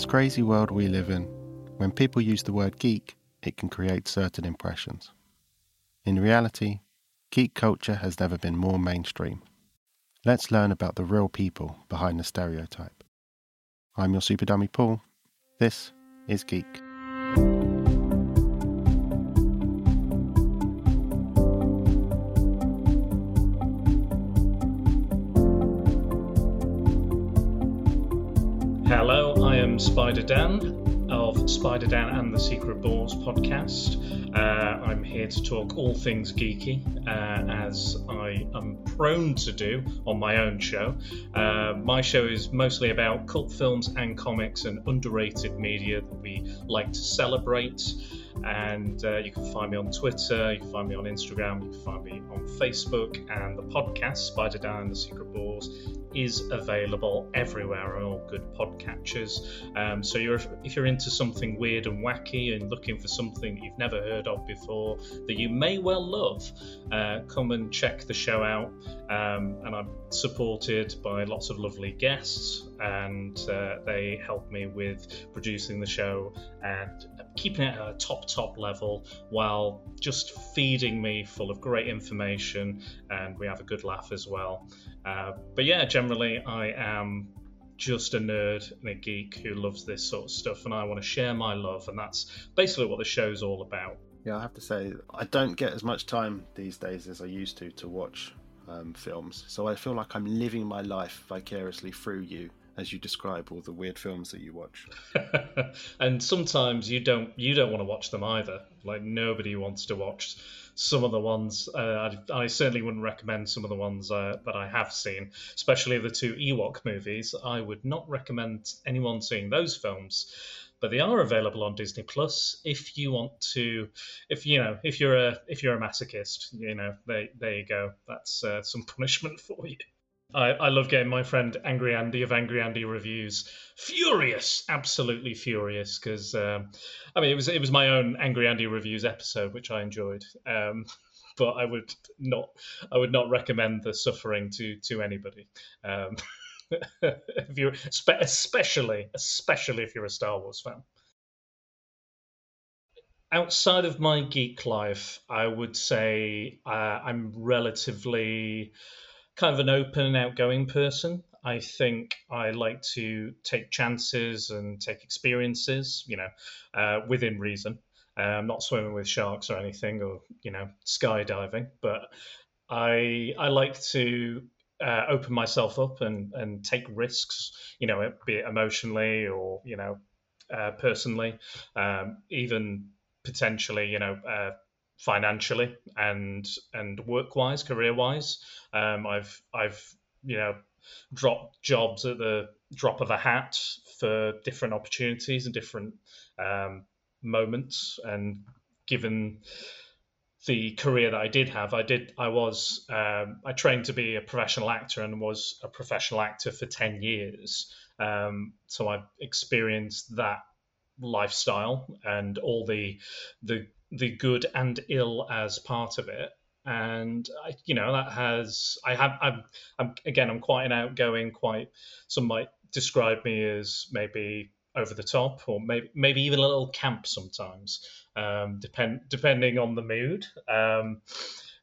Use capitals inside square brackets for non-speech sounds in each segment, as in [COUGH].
this crazy world we live in, when people use the word geek, it can create certain impressions. In reality, geek culture has never been more mainstream. Let's learn about the real people behind the stereotype. I'm your super dummy Paul. This is Geek. Spider Dan and the Secret Balls podcast. Uh, I'm here to talk all things geeky, uh, as I am prone to do on my own show. Uh, my show is mostly about cult films and comics and underrated media that we like to celebrate. And uh, you can find me on Twitter, you can find me on Instagram, you can find me on Facebook, and the podcast, Spider Dan and the Secret Balls, is available everywhere on all good podcatchers. Um, so you're, if you're into something weird and wacky and looking for something you've never heard of before that you may well love, uh, come and check the show out. Um, and I'm supported by lots of lovely guests, and uh, they help me with producing the show and keeping it at a top top level while just feeding me full of great information and we have a good laugh as well uh, but yeah generally i am just a nerd and a geek who loves this sort of stuff and i want to share my love and that's basically what the show's all about Yeah, I have to say, I don't get as much time these days as I used to to watch um, films. So I feel like I'm living my life vicariously through you as you describe all the weird films that you watch. [LAUGHS] and sometimes you don't you don't want to watch them either. Like nobody wants to watch some of the ones. Uh, I, I certainly wouldn't recommend some of the ones uh, that I have seen, especially the two Ewok movies. I would not recommend anyone seeing those films. But they are available on Disney Plus if you want to. If you know, if you're a if you're a masochist, you know, there there you go. That's uh, some punishment [LAUGHS] for you. I, I love getting my friend Angry Andy of Angry Andy Reviews furious, absolutely furious, because um, I mean it was it was my own Angry Andy Reviews episode which I enjoyed, um, [LAUGHS] but I would not I would not recommend the suffering to to anybody. Um, [LAUGHS] if you're especially especially if you're a Star Wars fan. Outside of my geek life, I would say uh, I'm relatively kind of an open and outgoing person. I think I like to take chances and take experiences, you know, uh, within reason. Uh, I'm not swimming with sharks or anything, or you know, skydiving, but I I like to uh, open myself up and and take risks, you know, be it emotionally or you know, uh, personally, um, even potentially, you know. Financially and and work wise, career wise. Um, I've I've you know dropped jobs at the drop of a hat for different opportunities and different um, moments, and given the career that I did have, I did I was um, I trained to be a professional actor and was a professional actor for ten years. Um, so I experienced that lifestyle and all the the the good and ill as part of it. And I, you know that has I have I'm, I'm again I'm quite an outgoing quite some might describe me as maybe over the top or maybe maybe even a little camp sometimes um, depend depending on the mood. Um,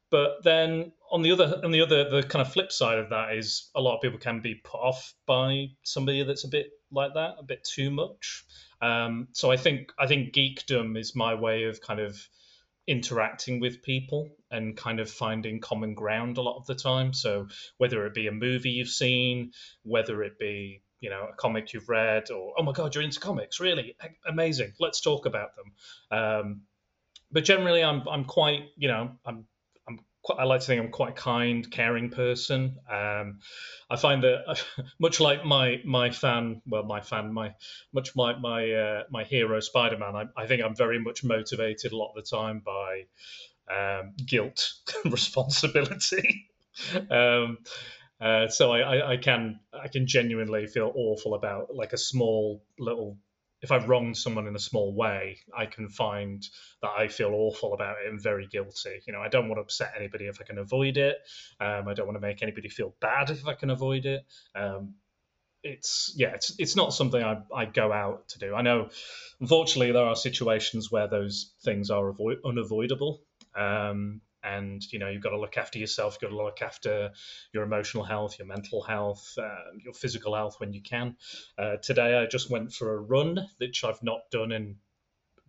but then on the other on the other the kind of flip side of that is a lot of people can be put off by somebody that's a bit like that a bit too much um, so I think I think geekdom is my way of kind of interacting with people and kind of finding common ground a lot of the time. So whether it be a movie you've seen, whether it be you know a comic you've read, or oh my god, you're into comics, really amazing. Let's talk about them. Um, but generally, I'm I'm quite you know I'm I like to think I'm quite a kind, caring person. Um, I find that [LAUGHS] much like my my fan, well, my fan, my much like my uh, my hero Spider-Man, I, I, think I'm very much motivated a lot of the time by um, guilt, [LAUGHS] responsibility. [LAUGHS] um, uh, so I, I, I can I can genuinely feel awful about like a small little if I've wronged someone in a small way, I can find that I feel awful about it and very guilty. You know, I don't want to upset anybody if I can avoid it. Um, I don't want to make anybody feel bad if I can avoid it. Um, it's yeah, it's it's not something I I go out to do. I know, unfortunately, there are situations where those things are avoid, unavoidable. Um, and you know you've got to look after yourself you've got to look after your emotional health your mental health uh, your physical health when you can. Uh, today i just went for a run which i've not done in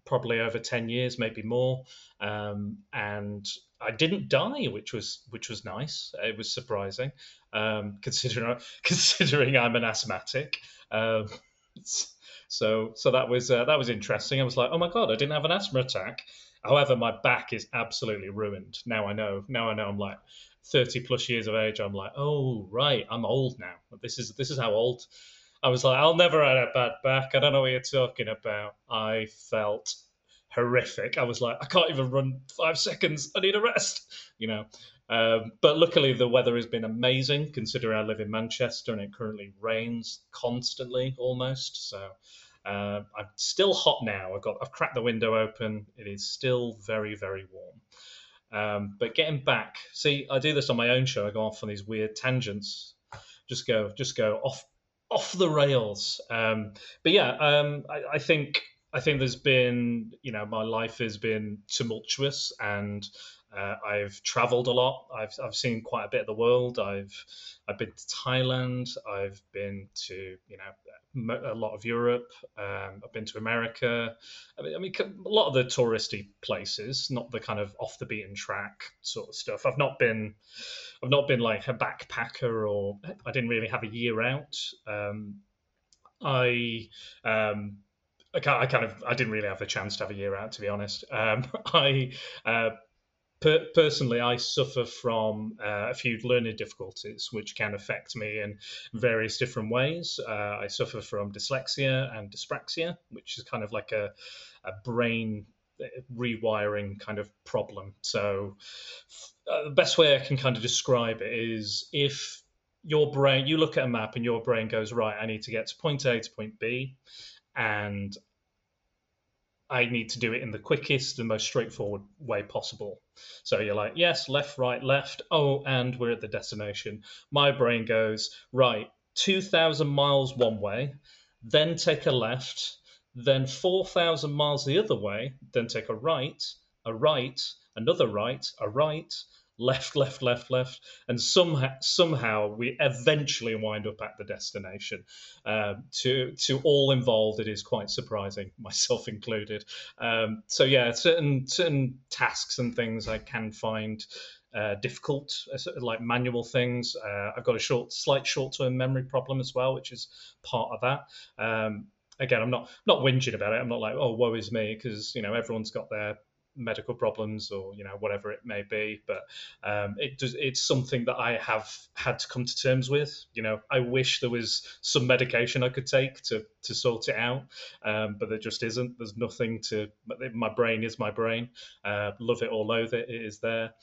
probably over 10 years maybe more. Um, and i didn't die which was which was nice. It was surprising um, [LAUGHS] considering considering i'm an asthmatic. Um, [LAUGHS] so so that was uh, that was interesting. I was like oh my god i didn't have an asthma attack However, my back is absolutely ruined. Now I know. Now I know. I'm like 30 plus years of age. I'm like, oh right, I'm old now. This is this is how old. I was like, I'll never have a bad back. I don't know what you're talking about. I felt horrific. I was like, I can't even run five seconds. I need a rest. You know. Um, but luckily, the weather has been amazing considering I live in Manchester and it currently rains constantly almost. So uh, I'm still hot now. I've got I've cracked the window open. It is still very very warm. Um, but getting back, see, I do this on my own show. I go off on these weird tangents. Just go, just go off off the rails. Um, but yeah, um, I, I, think I think there's been, you know, my life has been tumultuous and uh, I've travelled a lot. I've, I've seen quite a bit of the world. I've I've been to Thailand. I've been to you know a lot of Europe. Um, I've been to America. I mean, I mean, a lot of the touristy places, not the kind of off the beaten track sort of stuff. I've not been I've not been like a backpacker or I didn't really have a year out. Um, I um, I kind of I didn't really have the chance to have a year out to be honest. Um, [LAUGHS] I uh, per- personally, I suffer from uh, a few learning difficulties, which can affect me in various different ways. Uh, I suffer from dyslexia and dyspraxia, which is kind of like a, a brain uh, rewiring kind of problem. So, uh, the best way I can kind of describe it is if your brain, you look at a map and your brain goes, right, I need to get to point A to point B, and I need to do it in the quickest and most straightforward way possible. So you're like, yes, left, right, left. Oh, and we're at the destination. My brain goes, right, 2,000 miles one way, then take a left, then 4,000 miles the other way, then take a right, a right, another right, a right, left, left, left, left, and somehow somehow we eventually wind up at the destination. Um, to to all involved, it is quite surprising, [LAUGHS] myself included. Um, so yeah, certain certain tasks and things I can find. Uh, difficult, like manual things. Uh, I've got a short, slight short-term memory problem as well, which is part of that. Um, again, I'm not not whinging about it. I'm not like, oh, woe is me, because you know everyone's got their medical problems or you know whatever it may be but um, it does it's something that i have had to come to terms with. You know i wish there was some medication i could take to to sort it out um, but there just isn't. There's nothing to my brain is my brain. Uh, love it or loathe it it is there.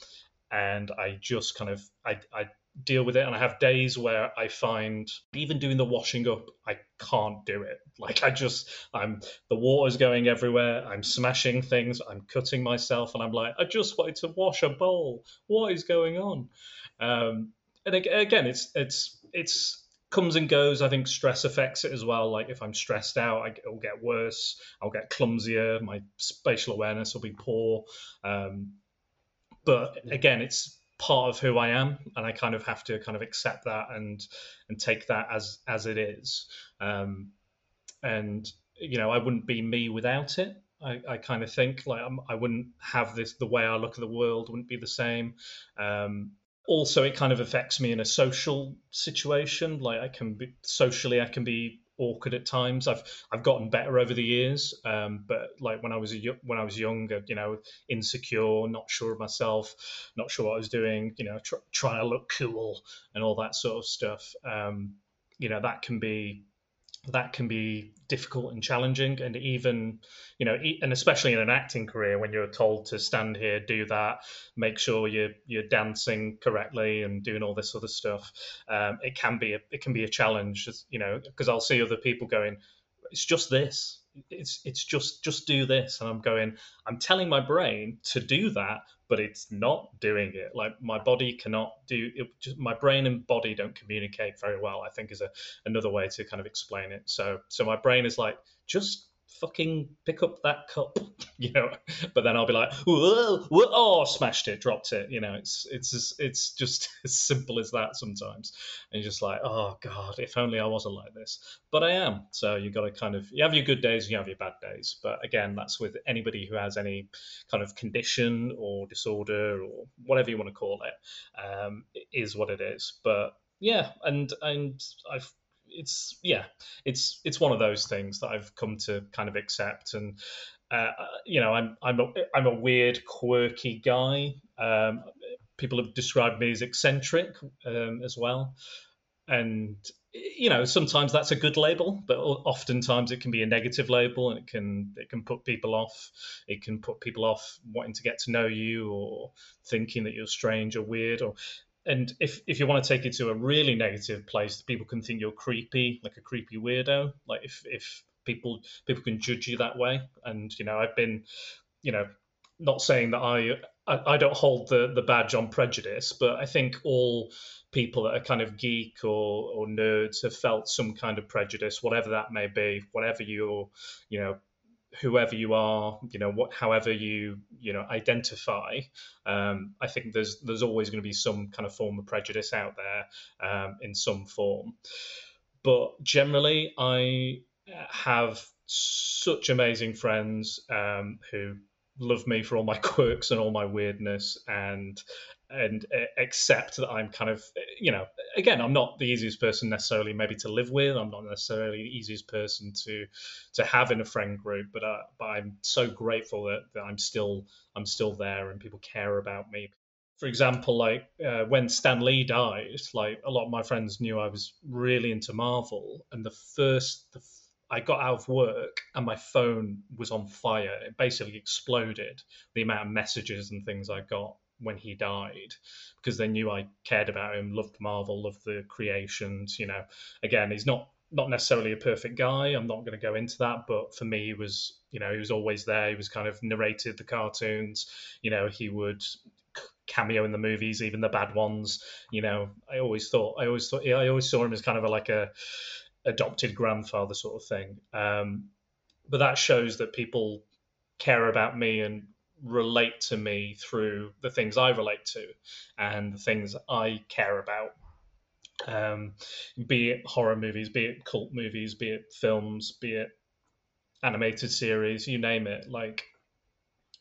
And i just kind of i, I deal with it and i have days where i find even doing the washing up i can't do it. [LAUGHS] Like i just i'm the water's going everywhere i'm smashing things i'm cutting myself and i'm like i just wanted to wash a bowl. What is going on? Um, and again it's it's it's comes and goes. I think stress affects it as well. Like if i'm stressed out I, it'll get worse. I'll get clumsier. My spatial awareness will be poor. Um, but again it's part of who I am, and I kind of have to kind of accept that and and take that as as it is. Um, and you know, I wouldn't be me without it. I, I kind of think like I'm, I would not have this the way I look at the world wouldn't be the same. Um, also, it kind of affects me in a social situation. Like I can be socially, I can be awkward at times. I've I've gotten better over the years, um, but like when I was a, when I was younger, you know, insecure, not sure of myself, not sure what I was doing, you know, tr- trying to look cool and all that sort of stuff. Um, you know, that can be that can be difficult and challenging. And even you know and especially in an acting career when you're told to stand here do that make sure you're you're dancing correctly and doing all this other stuff um, it can be a, it can be a challenge. You know because i'll see other people going it's just this it's it's just just do this. And i'm going i'm telling my brain to do that but it's not doing it. Like my body cannot do it just, my brain and body don't communicate very well i think is a another way to kind of explain it. So so my brain is like just fucking pick up that cup, [LAUGHS] you know. But then I'll be like, whoa, whoa, oh, smashed it, dropped it. You know, it's it's it's just [LAUGHS] as simple as that sometimes. And you're just like, oh god, if only I wasn't like this. But I am. So you got to kind of you have your good days, you have your bad days. But again, that's with anybody who has any kind of condition or disorder or whatever you want to call it, um, is what it is. But yeah, and and I've it's yeah, it's it's one of those things that I've come to kind of accept, and uh, you know, I'm I'm a, I'm a weird, quirky guy. Um, people have described me as eccentric um, as well, and you know sometimes that's a good label but oftentimes it can be a negative label and it can it can put people off. It can put people off wanting to get to know you or thinking that you're strange or weird or and if if you want to take it to a really negative place, people can think you're creepy, like a creepy weirdo. Like if if people people can judge you that way, and you know, I've been, you know, not saying that I I, don't hold the the badge on prejudice, but I think all people that are kind of geek or or nerds have felt some kind of prejudice, whatever that may be, whatever your you know whoever you are, you know, what, however you, you know, identify, um, I think there's there's always going to be some kind of form of prejudice out there um, in some form. But generally, I have such amazing friends um, who love me for all my [LAUGHS] quirks and all my weirdness and and accept that I'm kind of, you know, again, I'm not the easiest person necessarily maybe to live with. I'm not necessarily the easiest person to to have in a friend group, but uh, but I'm so grateful that, that I'm still I'm still there and people care about me. For example, like uh, when Stan Lee died, like a lot of my friends knew I was really into Marvel, and the first the I got out of work and my phone was on fire. It basically exploded. The amount of messages and things I got when he died because they knew I cared about him, loved Marvel, loved the creations. You know, again, he's not not necessarily a perfect guy. I'm not going to go into that, but for me, he was you know he was always there. He was kind of narrated the cartoons. You know, he would cameo in the movies, even the bad ones. You know, I always thought I always thought I always saw him as kind of a, like a adopted grandfather sort of thing. Um, but that shows that people care about me and relate to me through the things I relate to and the things I care about. Um, be it horror movies, be it cult movies, be it films, be it animated series, you name it. Like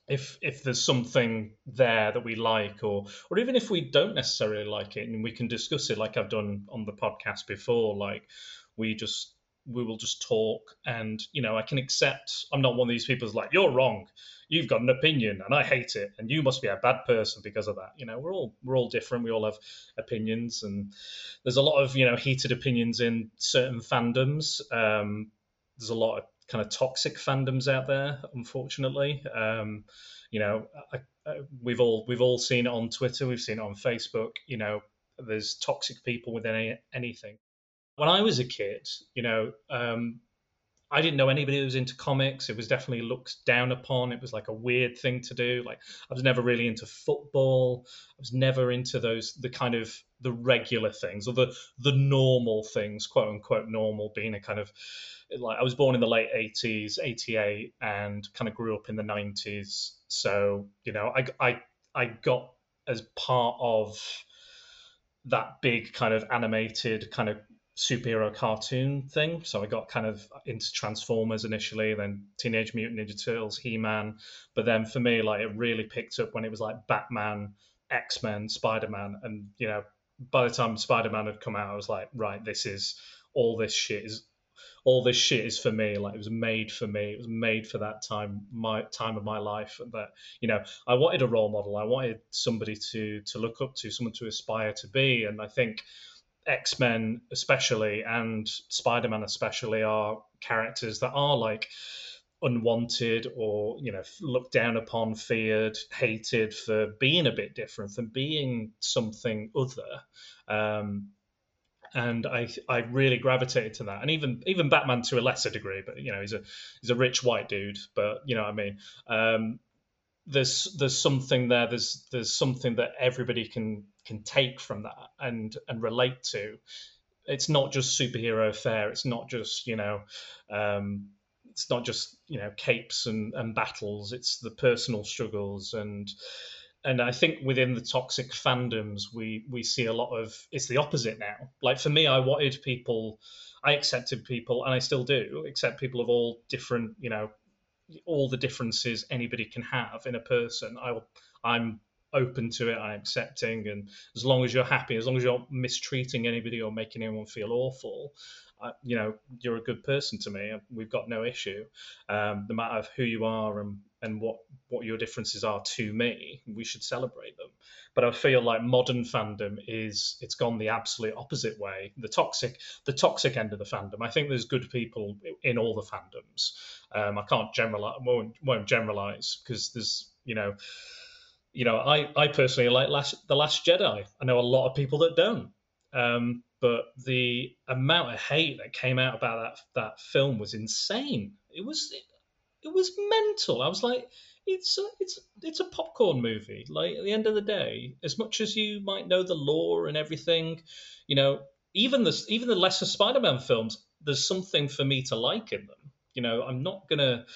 if if there's something there that we like or or even if we don't necessarily like it and we can discuss it like I've done on the podcast before, like we just we will just talk. And you know i can accept i'm not one of these people who's like you're wrong. You've got an opinion and i hate it and you must be a bad person because of that. You know we're all we're all different. We all have opinions and there's a lot of you know heated opinions in certain fandoms. Um, there's a lot of kind of toxic fandoms out there unfortunately. Um, you know I, I, we've all we've all seen it on twitter we've seen it on facebook. You know there's toxic people within any, anything when I was a kid, you know, um, I didn't know anybody who was into comics. It was definitely looked down upon. It was like a weird thing to do. Like I was never really into football. I was never into those the kind of the regular things or the the normal things, quote unquote normal, being a kind of like I was born in the late 80s, 88, and kind of grew up in the 90s. So you know, I I I got as part of that big kind of animated kind of superhero cartoon thing. So I got kind of into Transformers initially, then Teenage Mutant Ninja Turtles, He Man. But then for me, like it really picked up when it was like Batman, X Men, Spider Man. And, you know, by the time Spider Man had come out, I was like, right, this is all this shit is. All this shit is for me. Like it was made for me. It was made for that time, my time of my life. That you know, I wanted a role model. I wanted somebody to to look up to, someone to aspire to be. And I think X Men, especially, and Spider Man, especially, are characters that are like unwanted or you know looked down upon feared hated for being a bit different for being something other um, and I I really gravitated to that, and even even Batman to a lesser degree, but you know he's a he's a rich white dude, but you know what I mean. Um, there's there's something there. There's there's something that everybody can can take from that and and relate to. It's not just superhero fare. It's not just you know. Um, it's not just you know capes and, and battles. It's the personal struggles and and I think within the toxic fandoms, we we see a lot of it's the opposite now. Like for me, I wanted people, I accepted people, and I still do accept people of all different, you know, all the differences anybody can have in a person. I will, I'm open to it. I'm accepting, and as long as you're happy, as long as you're mistreating anybody or making anyone feel awful, uh, you know, you're a good person to me. We've got no issue, um, no matter of who you are and and what what your differences are to me. We should celebrate them. But I feel like modern fandom is it's gone the absolute opposite way. The toxic the toxic end of the fandom. I think there's good people in all the fandoms. Um, I can't generalize. Won't won't generalize because there's you know. You know, I, I personally like last, the Last Jedi. I know a lot of people that don't. Um, but the amount of hate that came out about that that film was insane. It was it, it was mental. I was like, it's a, it's it's a popcorn movie. Like at the end of the day, as much as you might know the lore and everything, you know, even the even the lesser Spider-Man films, there's something for me to like in them. You know, I'm not gonna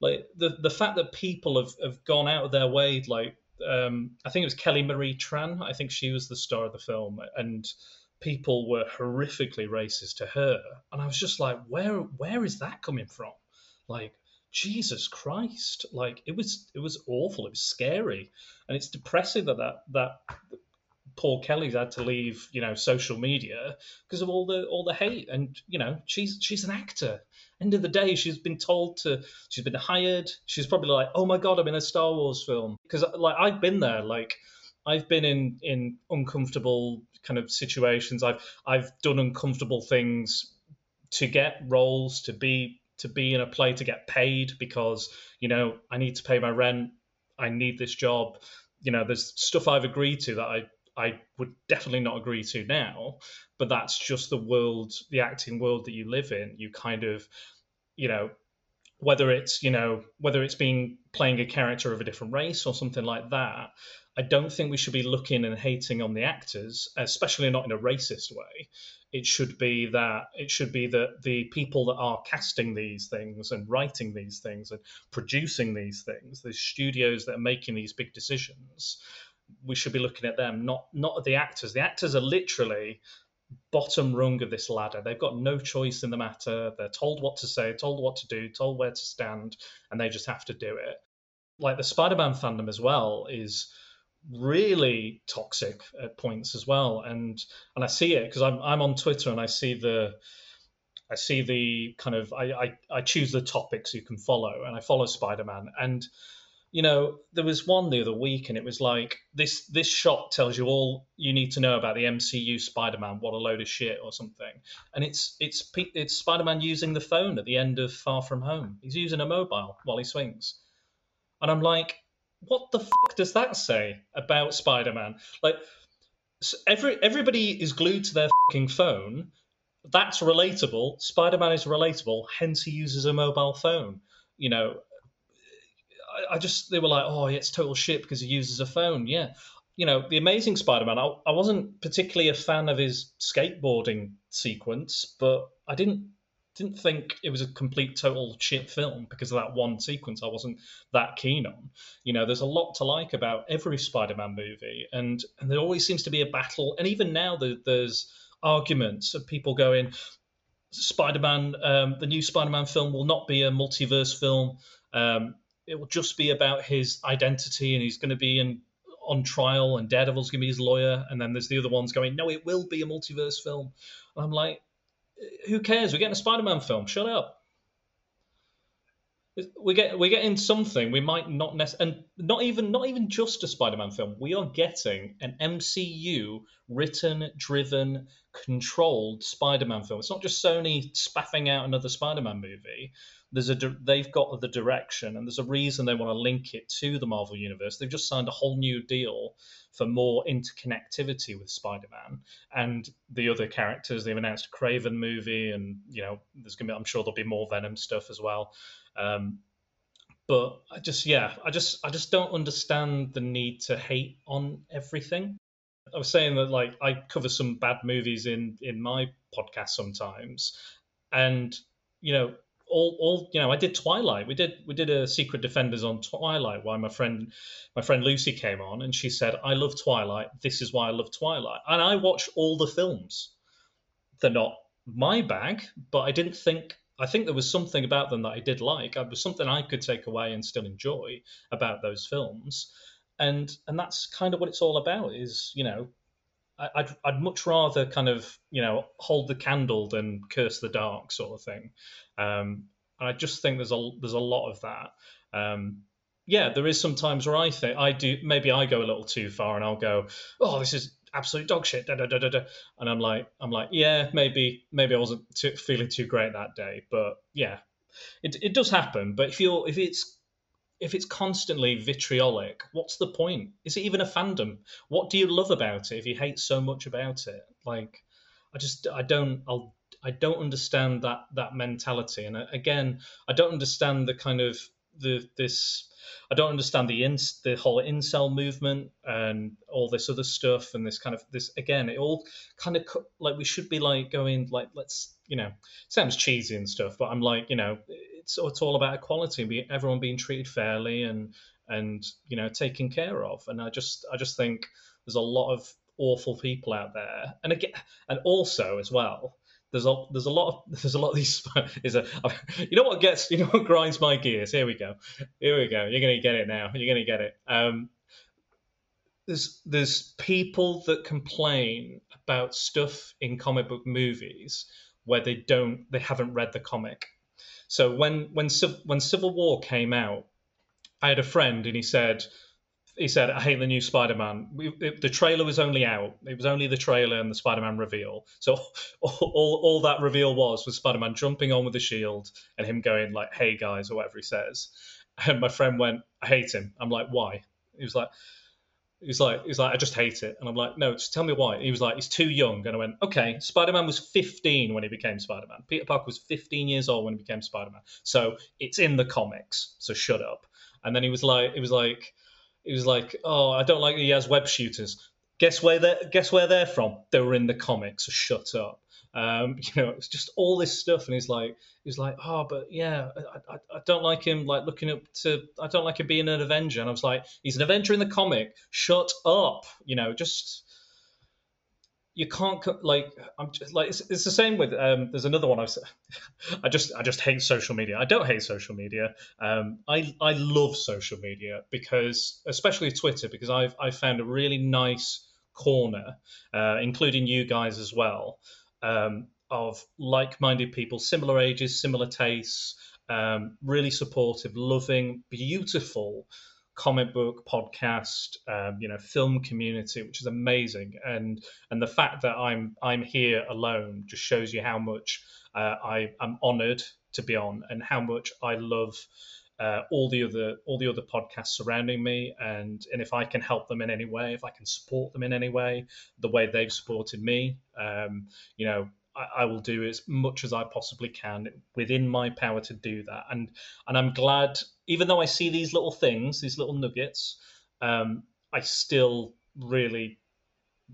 like the the fact that people have, have gone out of their way. Like, um, I think it was Kelly Marie Tran. I think she was the star of the film, and people were horrifically racist to her, and I was just like, where where is that coming from? Like, Jesus Christ! Like it was it was awful. It was scary, and it's depressing that that that Paul Kelly's had to leave, you know, social media because of all the all the hate. And you know, she's she's an actor. End of the day, she's been told to. She's been hired. She's probably like, oh my god, I'm in a Star Wars film because like I've been there. Like I've been in in uncomfortable kind of situations. I've I've done uncomfortable things to get roles to be to be in a play to get paid because you know I need to pay my rent. I need this job. You know, there's stuff I've agreed to that I I would definitely not agree to now, but that's just the world, the acting world that you live in. You kind of, you know, whether it's you know whether it's being playing a character of a different race or something like that I don't think we should be looking and hating on the actors, especially not in a racist way. It should be that it should be that the people that are casting these things and writing these things and producing these things, the studios that are making these big decisions, we should be looking at them, not not at the actors. The actors are literally bottom rung of this ladder. They've got no choice in the matter. They're told what to say, told what to do, told where to stand, and they just have to do it. Like the Spider-Man fandom as well is really toxic at points as well. And and I see it because I'm I'm on Twitter and I see the I see the kind of I, I, I choose the topics you can follow and I follow Spider Man and you know there was one the other week and it was like this this shot tells you all you need to know about the MCU Spider Man what a load of shit or something and it's it's it's Spider Man using the phone at the end of Far From Home he's using a mobile while he swings and I'm like what the fuck does that say about Spider-Man? Like, every everybody is glued to their fucking phone. That's relatable. Spider-Man is relatable. Hence, he uses a mobile phone. You know, I, just they were like, oh, it's total shit because he uses a phone. Yeah, you know, the Amazing Spider-Man. I, I wasn't particularly a fan of his skateboarding sequence, but I didn't didn't think it was a complete total shit film because of that one sequence I wasn't that keen on. You know, there's a lot to like about every Spider-Man movie, and and there always seems to be a battle. And even now, the, there's arguments of people going, Spider-Man, um, the new Spider-Man film will not be a multiverse film. Um, it will just be about his identity, and he's going to be in on trial, and Daredevil's going to be his lawyer. And then there's the other ones going, no, it will be a multiverse film. And I'm like, who cares? We're getting a Spider-Man film. Shut up. We get we're getting something we might not necessarily, and not even not even just a Spider-Man film. We are getting an MCU written, driven, controlled Spider-Man film. It's not just Sony spaffing out another Spider-Man movie. There's a they've got the direction, and there's a reason they want to link it to the Marvel universe. They've just signed a whole new deal for more interconnectivity with Spider-Man and the other characters. They've announced a Kraven movie, and you know, there's gonna be, I'm sure there'll be more Venom stuff as well. Um, but I just, yeah, I just, I just don't understand the need to hate on everything. I was saying that like I cover some bad movies in in my podcast sometimes, and you know all all you know I did Twilight. We did we did a Secret Defenders on Twilight. Why my friend my friend Lucy came on and she said I love Twilight. This is why I love Twilight. And I watch all the films. They're not my bag, but I didn't think I think there was something about them that I did like. It was something I could take away and still enjoy about those films and and that's kind of what it's all about. Is you know, I'd I'd much rather kind of you know hold the candle than curse the dark sort of thing. Um, and I just think there's a there's a lot of that. Um, yeah, there is sometimes where I think I do maybe I go a little too far and I'll go, oh, this is absolute dog shit, da, da, da, da, da. and I'm like I'm like yeah maybe maybe I wasn't too, feeling too great that day, but yeah, it it does happen. But if you're if it's if it's constantly vitriolic, what's the point? Is it even a fandom? What do you love about it if you hate so much about it? Like, I just I don't I'll I don't understand that that mentality. And uh, again, I don't understand the kind of the this I don't understand the ins the whole incel movement and all this other stuff and this kind of this again it all kind of like we should be like going like let's you know sounds cheesy and stuff but I'm like you know it's it's all about equality and everyone being treated fairly and and you know taken care of. And I just I just think there's a lot of awful people out there. And again and also as well there's a there's a lot of [LAUGHS] there's a lot of these is a [LAUGHS] you know what gets you know what grinds my gears? Here we go. Here we go. You're gonna get it now. You're gonna get it. Um there's there's people that complain about stuff in comic book movies where they don't they haven't read the comic so when when when civil war came out i had a friend and he said he said, "I hate the new Spider-Man." We, it, the trailer was only out; it was only the trailer and the Spider-Man reveal. So [LAUGHS] all, all, all that reveal was was Spider-Man jumping on with the shield and him going like, "Hey guys," or whatever he says. And my friend went, "I hate him." I'm like, "Why?" He was like, "He was like, he's like, I just hate it." And I'm like, "No, just tell me why." He was like, "He's too young." And I went, "Okay, Spider-Man was 15 when he became Spider-Man. Peter Parker was 15 years old when he became Spider-Man. So it's in the comics. So shut up." And then he was like, "It was like." He was like, "Oh, I don't like that he has web shooters." Guess where they're. guess where they're from? They were in the comics. So shut up. Um, [LAUGHS] you know, it's just all this stuff, and he's like, he's like, oh, but yeah, I, I, I, don't like him like looking up to, I don't like him being an Avenger, and I was like, he's an Avenger in the comic. Shut up, you know, just you can't like I'm just like it's, it's the same with um, there's another one I've [LAUGHS] I just I just hate social media. I don't hate social media. Um, I I love social media because especially Twitter because I've I found a really nice corner, uh, including you guys as well, um, of like-minded people, similar ages, similar tastes, um, really supportive, loving, beautiful comic book podcast um, you know film community which is amazing. And and the fact that i'm i'm here alone just shows you how much uh, i am honored to be on and how much i love uh, all the other all the other podcasts surrounding me. And and if i can help them in any way if i can support them in any way the way they've supported me um, you know I, I will do as much as I possibly can within my power to do that. And and I'm glad, even though I see these little things, these little nuggets, um, I still really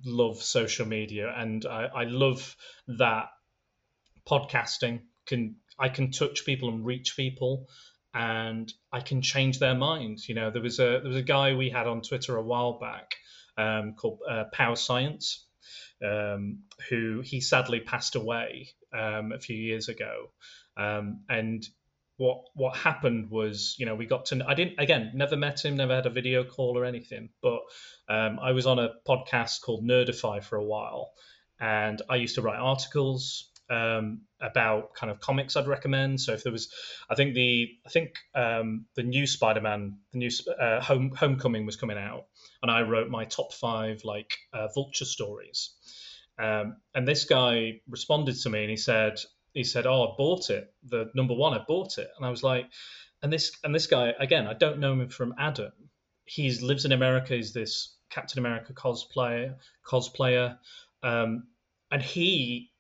love social media, and I, I love that podcasting can I can touch people and reach people and I can change their minds. You know, there was a there was a guy we had on Twitter a while back um, called uh, Power Science, um, who he sadly passed away um, a few years ago. Um, and what what happened was, you know, we got to. I didn't again, never met him, never had a video call or anything. But um, I was on a podcast called Nerdify for a while, and I used to write articles um, about kind of comics I'd recommend. So if there was, I think the I think um, the new Spider-Man, the new uh, Home Homecoming was coming out, and I wrote my top five like uh, Vulture stories, Um, and this guy responded to me and he said, he said, "Oh, I bought it. The number one, I bought it." And I was like, and this and this guy again, I don't know him from Adam. He lives in America. He's this Captain America cosplayer, cosplayer, um, and he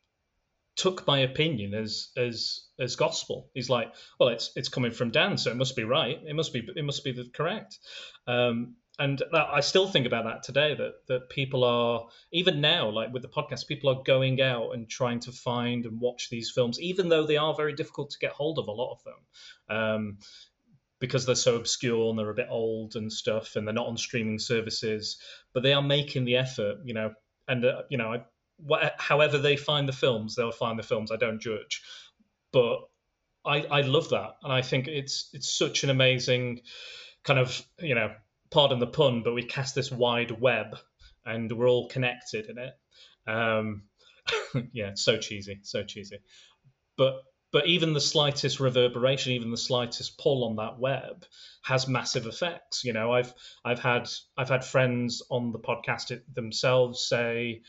took my opinion as as as gospel. He's like, well, it's it's coming from Dan, so it must be right. It must be it must be the correct. Um, and I still think about that today. That that people are even now, like with the podcast, people are going out and trying to find and watch these films, even though they are very difficult to get hold of. A lot of them. Um, because they're so obscure and they're a bit old and stuff, and they're not on streaming services, but they are making the effort, you know. And uh, you know, I, however they find the films, they'll find the films. I don't judge, but I I love that, and I think it's it's such an amazing kind of you know, pardon the pun, but we cast this wide web, and we're all connected in it. Um, [LAUGHS] yeah, so cheesy, so cheesy, but but even the slightest reverberation, even the slightest pull on that web has massive effects. You know, I've I've had I've had friends on the podcast themselves say,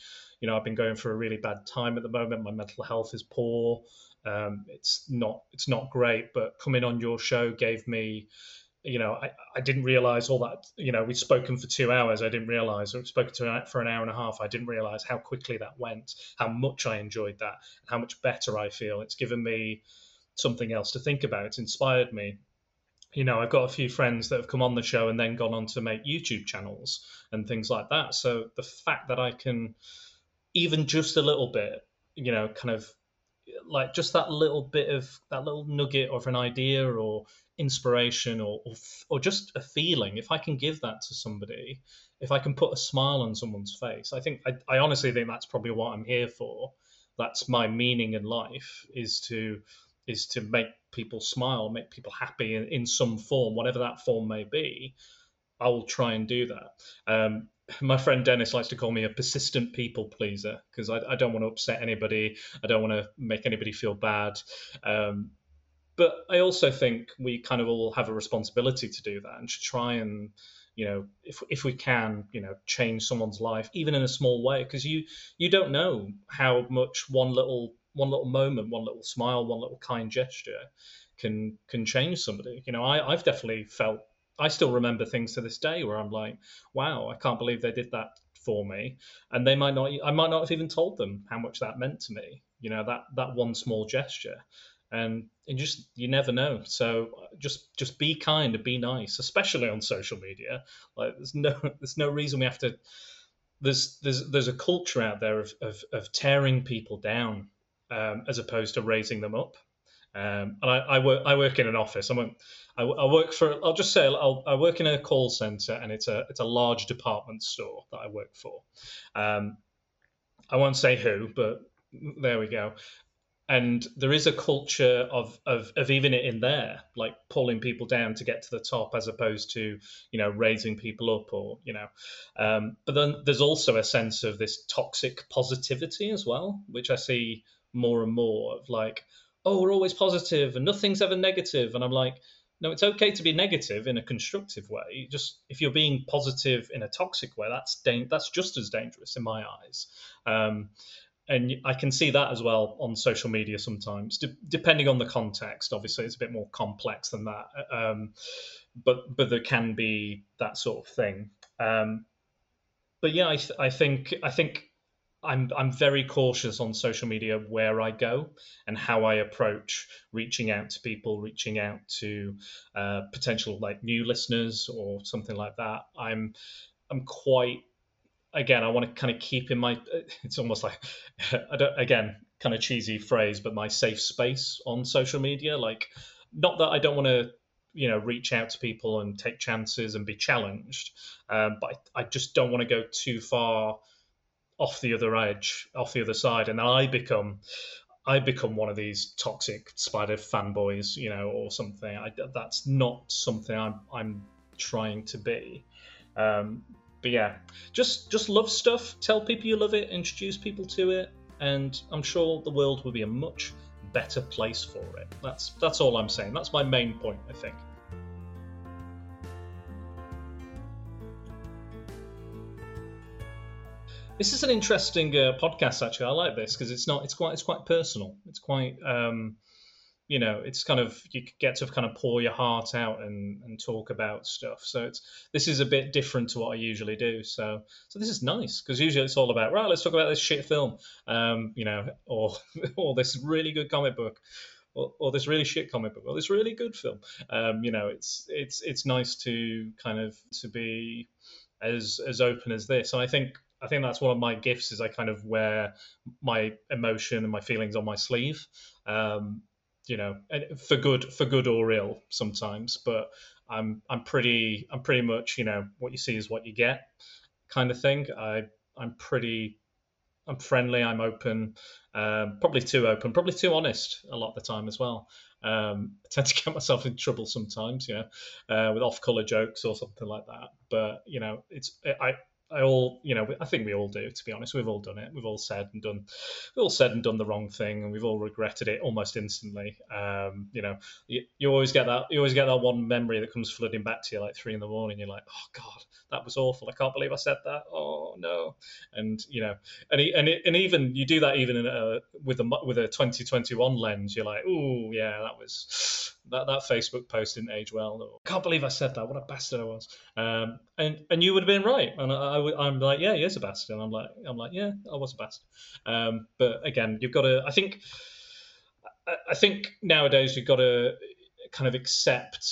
you know, I've been going through a really bad time at the moment. My mental health is poor. Um, it's not it's not great, but coming on your show gave me, you know, I, I didn't realize all that. You know, we've spoken for two hours. I didn't realize. We've spoken to for an hour and a half. I didn't realize how quickly that went. How much I enjoyed that, and how much better I feel. It's given me something else to think about. It's inspired me you know, I've got a few friends that have come on the show and then gone on to make YouTube channels and things like that. So the fact that I can even just a little bit, you know, kind of like just that little bit of that little nugget of an idea or inspiration or, or, or just a feeling. If i can give that to somebody if i can put a smile on someone's face i think I, I honestly think that's probably what i'm here for. That's my meaning in life is to is to make people smile make people happy in, in some form whatever that form may be. I will try and do that. Um, my friend Dennis likes to call me a persistent people pleaser because I, I, don't want to upset anybody. I don't want to make anybody feel bad. Um, but I also think we kind of all have a responsibility to do that and to try and, you know, if if we can, you know, change someone's life even in a small way because you you don't know how much one little one little moment, one little smile, one little kind gesture can can change somebody. You know, I, I've definitely felt I still remember things to this day where I'm like, wow, I can't believe they did that for me. And they might not, I might not have even told them how much that meant to me. You know, that, that one small gesture. And, and just, you never know. So just, just be kind and be nice, especially on social media. Like there's no, [LAUGHS] there's no reason we have to, there's, there's, there's a culture out there of, of, of tearing people down um, as opposed to raising them up. Um, and I, I, work I work in an office. I won't. I, I work for. I'll just say I'll, i work in a call center, and it's a it's a large department store that I work for. Um, I won't say who, but there we go. And there is a culture of, of of even it in there, like pulling people down to get to the top, as opposed to you know raising people up, or you know. Um, but then there's also a sense of this toxic positivity as well, which I see more and more of like oh, we're always positive and nothing's ever negative. And I'm like, no, it's okay to be negative in a constructive way. Just if you're being positive in a toxic way, that's da- that's just as dangerous in my eyes. Um, and I can see that as well on social media sometimes, De- depending on the context. Obviously, it's a bit more complex than that, um, but but there can be that sort of thing. Um, but yeah, I, th- I think I think I'm I'm very cautious on social media where I go and how I approach reaching out to people, reaching out to uh, potential like new listeners or something like that. I'm I'm quite again. I want to kind of keep in my. [LAUGHS] It's almost like [LAUGHS] I don't again kind of cheesy phrase, but my safe space on social media. Like, not that I don't want to you know reach out to people and take chances and be challenged, um, but I, I just don't want to go too far off the other edge, off the other side, and I become I become one of these toxic spider fanboys, you know, or something. I, that's not something I'm I'm trying to be. Um, but yeah, just just love stuff. Tell people you love it. Introduce people to it, and I'm sure the world will be a much better place for it. That's that's all I'm saying. That's my main point. I think. This is an interesting uh, podcast. Actually, I like this because it's not. It's quite. It's quite personal. It's quite. Um, you know, it's kind of you get to kind of pour your heart out and, and talk about stuff. So it's this is a bit different to what I usually do. So so this is nice because usually it's all about right. Let's talk about this shit film, um, you know, or [LAUGHS] or this really good comic book, or, or this really shit comic book, or this really good film. Um, you know, it's it's it's nice to kind of to be as as open as this. And I think I think that's one of my gifts is I kind of wear my emotion and my feelings on my sleeve. Um, you know, for good for good or ill sometimes. But I'm I'm pretty I'm pretty much you know what you see is what you get kind of thing. I I'm pretty I'm friendly. I'm open. Um, probably too open. Probably too honest a lot of the time as well. Um, I tend to get myself in trouble sometimes, you know, uh, with off-color jokes or something like that. But you know, it's I I all, you know, I think we all do. To be honest, we've all done it. We've all said and done, we've all said and done the wrong thing, and we've all regretted it almost instantly. Um, you know, you, you always get that, you always get that one memory that comes flooding back to you like three in the morning. You're like, oh god, that was awful. I can't believe I said that. Oh no, and you know, and and and even you do that even a, with a with a 2021 lens. You're like, oh yeah, that was that, that Facebook post didn't age well. Or, Can't believe I said that. What a bastard I was. Um, and and you would have been right. And I, I, am like, yeah, bastard. And I'm like, I'm like, yeah, I was a bastard. Um, but again, you've got to. I think, I, think nowadays you've got to kind of accept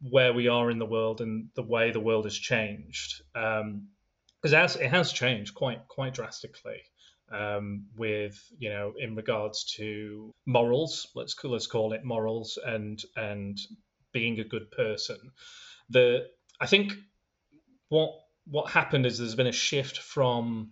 where we are in the world and the way the world has changed. because um, it has changed quite quite drastically um, with you know in regards to morals let's let's call it morals and and being a good person the i think what what happened is there's been a shift from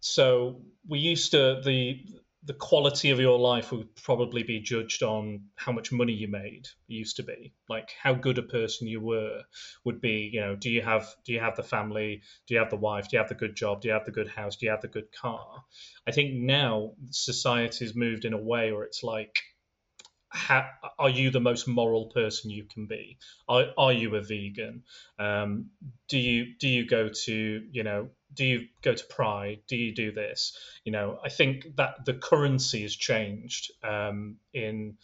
so we used to the the quality of your life would probably be judged on how much money you made used to be. Like how good a person you were would be you know do you have do you have the family? Do you have the wife? Do you have the good job? Do you have the good house? Do you have the good car? I think now society's moved in a way where it's like how, are you the most moral person you can be? Are, are you a vegan? Um, do you do you go to you know do you go to Pride? Do you do this? You know, I think that the currency has changed um, in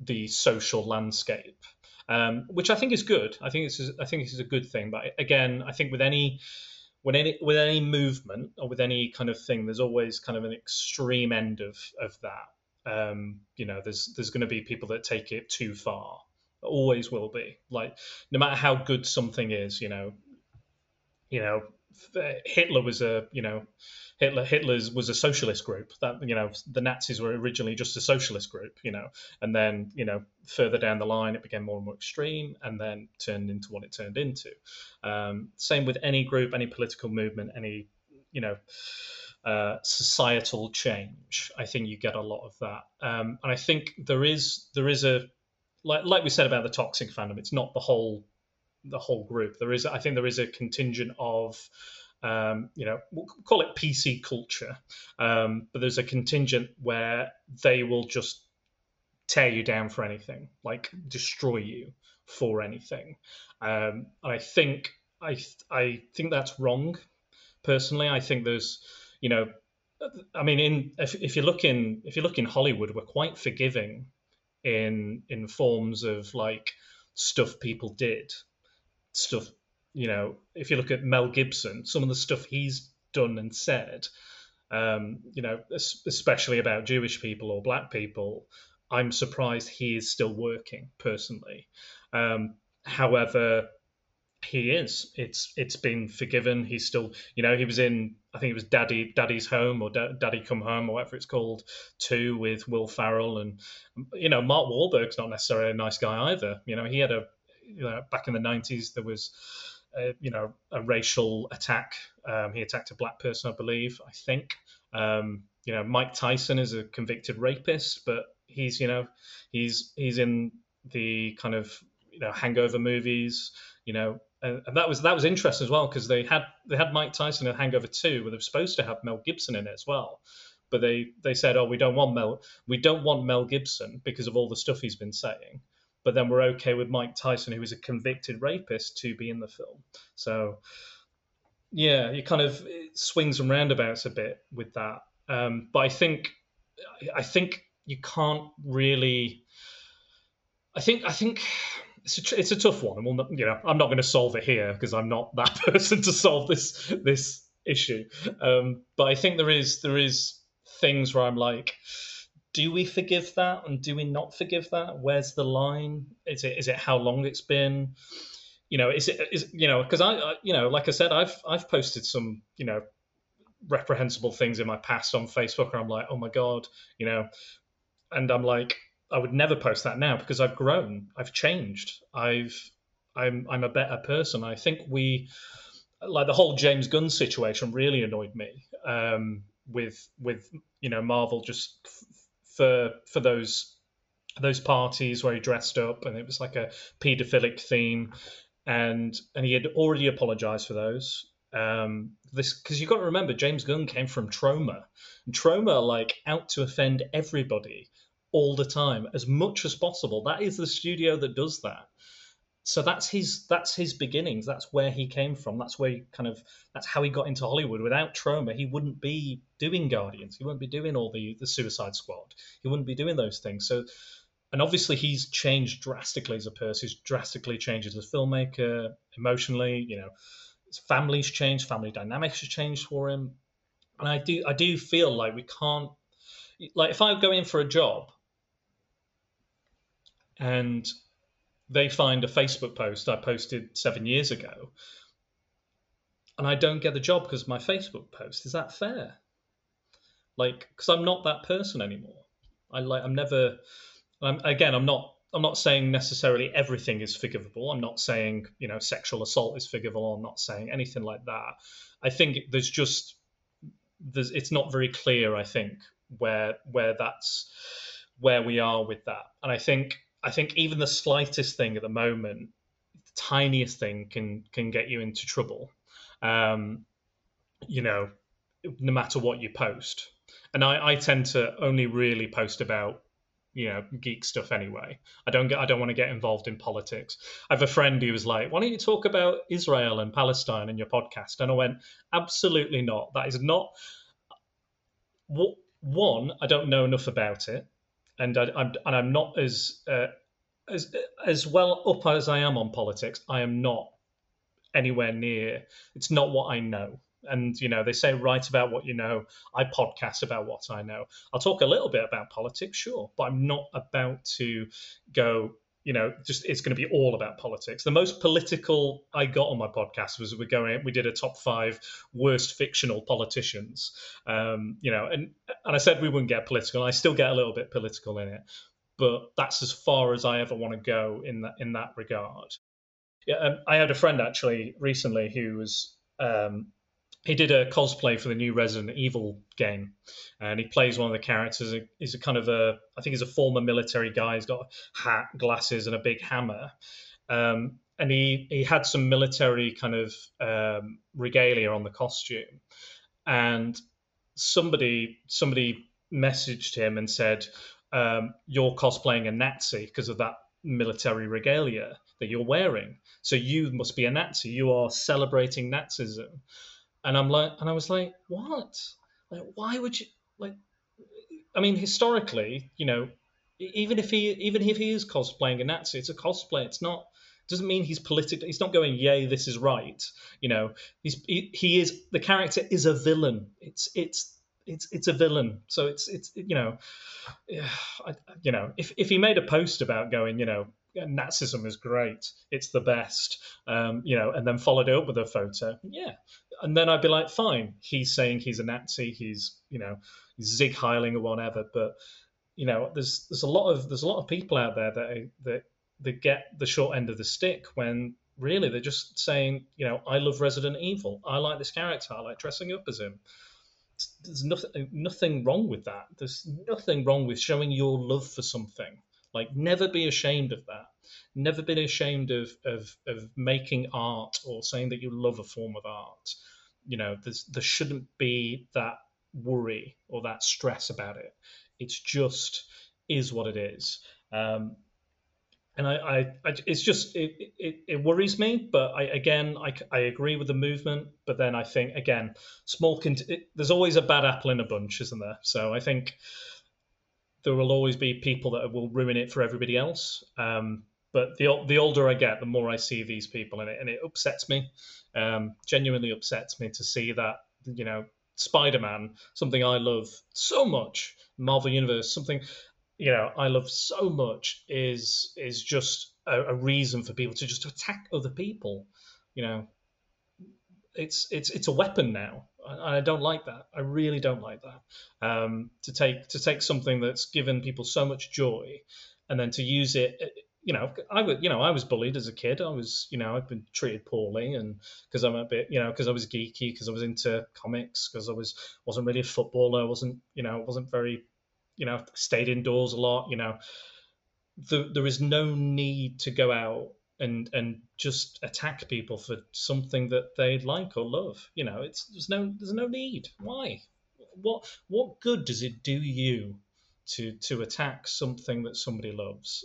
the social landscape, um, which I think is good. I think is I think this is a good thing. But again, I think with any when any with any movement or with any kind of thing, there's always kind of an extreme end of of that um, you know, there's there's going to be people that take it too far. Always will be. Like no matter how good something is, you know, you know, Hitler was a you know, Hitler Hitler's was a socialist group. That you know, the Nazis were originally just a socialist group. You know, and then you know, further down the line, it became more and more extreme, and then turned into what it turned into. Um, same with any group, any political movement, any you know uh, societal change. I think you get a lot of that, um, and I think there is there is a like like we said about the toxic fandom. It's not the whole the whole group. There is I think there is a contingent of um, you know, we'll call it PC culture, um, but there's a contingent where they will just tear you down for anything, like destroy you for anything. Um, and I think I I think that's wrong. Personally, I think there's you know, I mean, in if, if you look in if you look in Hollywood, we're quite forgiving in in forms of like stuff people did, stuff. You know, if you look at Mel Gibson, some of the stuff he's done and said, um, you know, especially about Jewish people or black people, I'm surprised he is still working personally. Um, however, he is. It's it's been forgiven. He's still, you know, he was in. I think it was Daddy Daddy's Home or Daddy Come Home or whatever it's called, too, with Will Ferrell and you know Mark Wahlberg's not necessarily a nice guy either. You know, he had a you know back in the nineties there was. You know, a racial attack. Um, he attacked a black person, I believe. I think. Um, you know, Mike Tyson is a convicted rapist, but he's, you know, he's he's in the kind of you know hangover movies. You know, and, that was that was interesting as well because they had they had Mike Tyson in Hangover 2, where they were supposed to have Mel Gibson in it as well, but they they said, oh, we don't want Mel we don't want Mel Gibson because of all the stuff he's been saying, but then we're okay with Mike Tyson, who is a convicted rapist, to be in the film. So yeah, you kind of swings and roundabouts a bit with that. Um, but I think I think you can't really. I think I think it's a, it's a tough one, and we'll not, you know I'm not going to solve it here because I'm not that [LAUGHS] person to solve this this issue. Um, but I think there is there is things where I'm like, do we forgive that and do we not forgive that? Where's the line? Is it is it how long it's been? You know, is it is you know because I, I you know like I said I've I've posted some you know reprehensible things in my past on Facebook, and I'm like, oh my god, you know, and I'm like, I would never post that now because I've grown, I've changed, I've, I'm, I'm a better person. I think we, like the whole James Gunn situation, really annoyed me. Um, with with you know Marvel just f- for for those those parties where he dressed up and it was like a paedophilic theme. And and he had already apologized for those. Um, this because you've got to remember James Gunn came from Troma, and Troma like out to offend everybody all the time as much as possible. That is the studio that does that. So that's his that's his beginnings. That's where he came from. That's where he kind of that's how he got into Hollywood. Without Troma, he wouldn't be doing Guardians. He wouldn't be doing all the the Suicide Squad. He wouldn't be doing those things. So and obviously he's changed drastically as a person. He's drastically changed as a filmmaker, emotionally, you know his family's changed, family dynamics has changed for him, and I do I do feel like we can't like if I go in for a job and they find a Facebook post I posted seven years ago and I don't get the job because my Facebook post, is that fair? Like, because I'm not that person anymore. I like I'm never. I'm, again, I'm not I'm not saying necessarily everything is forgivable. I'm not saying you know sexual assault is forgivable. I'm not saying anything like that. I think there's just there's it's not very clear. I think where where that's where we are with that, and I think I think even the slightest thing at the moment, the tiniest thing can can get you into trouble. Um, you know, no matter what you post. And I, I tend to only really post about you know geek stuff anyway. I don't get I don't want to get involved in politics. I have a friend who was like, "Why don't you talk about Israel and Palestine in your podcast?" And I went, "Absolutely not. That is not what one. I don't know enough about it, and I, am and I'm not as uh, as as well up as I am on politics. I am not anywhere near. It's not what I know." and you know they say write about what you know i podcast about what i know i'll talk a little bit about politics sure but i'm not about to go you know just it's going to be all about politics. The most political i got on my podcast was we're going we did a top five worst fictional politicians. Um, you know and and i said we wouldn't get political. I still get a little bit political in it but that's as far as i ever want to go in that in that regard. Yeah um, i had a friend actually recently who was um, he did a cosplay for the new Resident Evil game, and he plays one of the characters. He's a kind of a, I think he's a former military guy. He's got a hat, glasses, and a big hammer. Um, and he he had some military kind of um, regalia on the costume, and somebody somebody messaged him and said, um, "You're cosplaying a Nazi because of that military regalia that you're wearing. So you must be a Nazi. You are celebrating Nazism." And I'm like, and I was like, what? Like, why would you like? I mean, historically, you know, even if he even if he is cosplaying a Nazi, it's a cosplay. It's not doesn't mean he's politically. He's not going, yay, this is right. You know, he's he, he is the character is a villain. It's it's it's it's a villain. So it's it's you know, [SIGHS] I, you know, if if he made a post about going, you know, Nazism is great, it's the best, um, you know, and then followed it up with a photo, yeah, and then I'd be like, fine, he's saying he's a Nazi, he's you know, Sieg Heiling or whatever, but you know, there's there's a lot of there's a lot of people out there that that that get the short end of the stick when really they're just saying, you know, I love Resident Evil, I like this character, I like dressing up as him. There's nothing nothing wrong with that. There's nothing wrong with showing your love for something. Like, never be ashamed of that. Never be ashamed of, of, of making art or saying that you love a form of art. You know, there's, there shouldn't be that worry or that stress about it. It's just is what it is. Um, and I, I, I it's just it, it, it worries me. But I again I, I agree with the movement, but then I think again small. Cont- it, there's always a bad apple in a bunch, isn't there? So I think there will always be people that will ruin it for everybody else. Um, but the the older I get, the more I see these people, and it and it upsets me. Um, genuinely upsets me to see that you know Spider-Man, something I love so much, Marvel Universe, something you know I love so much, is is just a, a reason for people to just attack other people. You know, it's it's it's a weapon now. and I don't like that. I really don't like that. Um, to take to take something that's given people so much joy, and then to use it you know, I was, you know, I was bullied as a kid. I was, you know, I've been treated poorly, and because I'm a bit, you know, because I was geeky, because I was into comics, because I was wasn't really a footballer, wasn't, you know, wasn't very, you know, stayed indoors a lot. You know, the, there is no need to go out and and just attack people for something that they like or love. You know, it's there's no there's no need. Why? What what good does it do you to to attack something that somebody loves?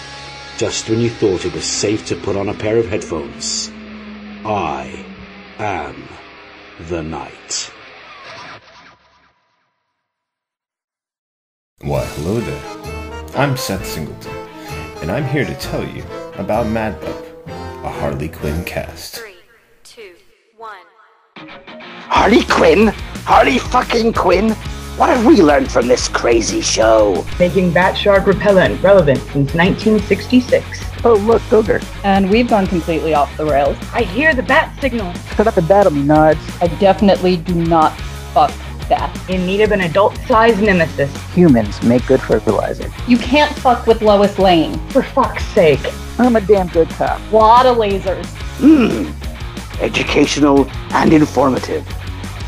Just when you thought it was safe to put on a pair of headphones, I am the night. Why, hello there. I'm Seth Singleton, and I'm here to tell you about Mad Love, a Harley Quinn cast. Three, two, one. Harley Quinn? Harley fucking Quinn? What have we learned from this crazy show? Making bat shark repellent relevant since 1966. Oh, look, Ogre. And we've gone completely off the rails. I hear the bat signal. Shut up and battle me, Nards. I definitely do not fuck that. In need of an adult-sized nemesis. Humans make good fertilizer. You can't fuck with Lois Lane. For fuck's sake. I'm a damn good cop. A Lot of lasers. Mmm. Educational and informative.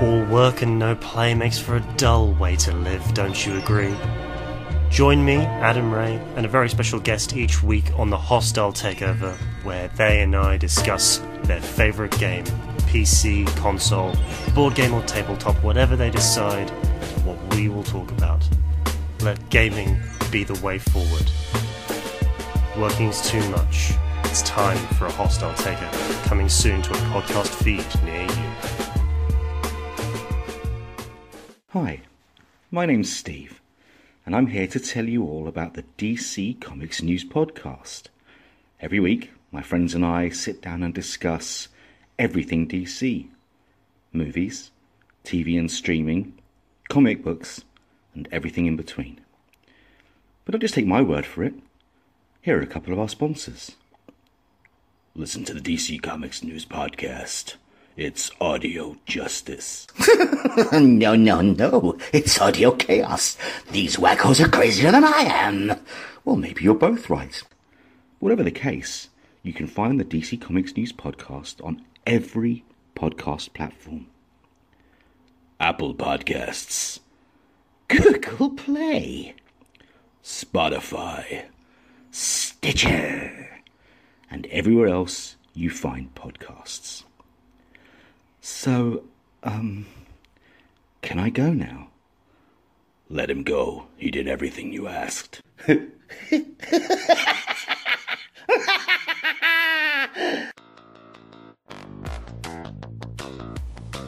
All work and no play makes for a dull way to live, don't you agree? Join me, Adam Ray, and a very special guest each week on the Hostile Takeover, where they and I discuss their favourite game PC, console, board game, or tabletop, whatever they decide, what we will talk about. Let gaming be the way forward. Working is too much. It's time for a Hostile Takeover, coming soon to a podcast feed near you. Hi, my name's Steve, and I'm here to tell you all about the DC Comics News Podcast. Every week, my friends and I sit down and discuss everything DC movies, TV and streaming, comic books, and everything in between. But don't just take my word for it. Here are a couple of our sponsors. Listen to the DC Comics News Podcast. It's audio justice. [LAUGHS] no, no, no. It's audio chaos. These wackos are crazier than I am. Well, maybe you're both right. Whatever the case, you can find the DC Comics News podcast on every podcast platform Apple Podcasts, Google Play, Spotify, Stitcher, and everywhere else you find podcasts. So, um, can I go now? Let him go. He did everything you asked. [LAUGHS]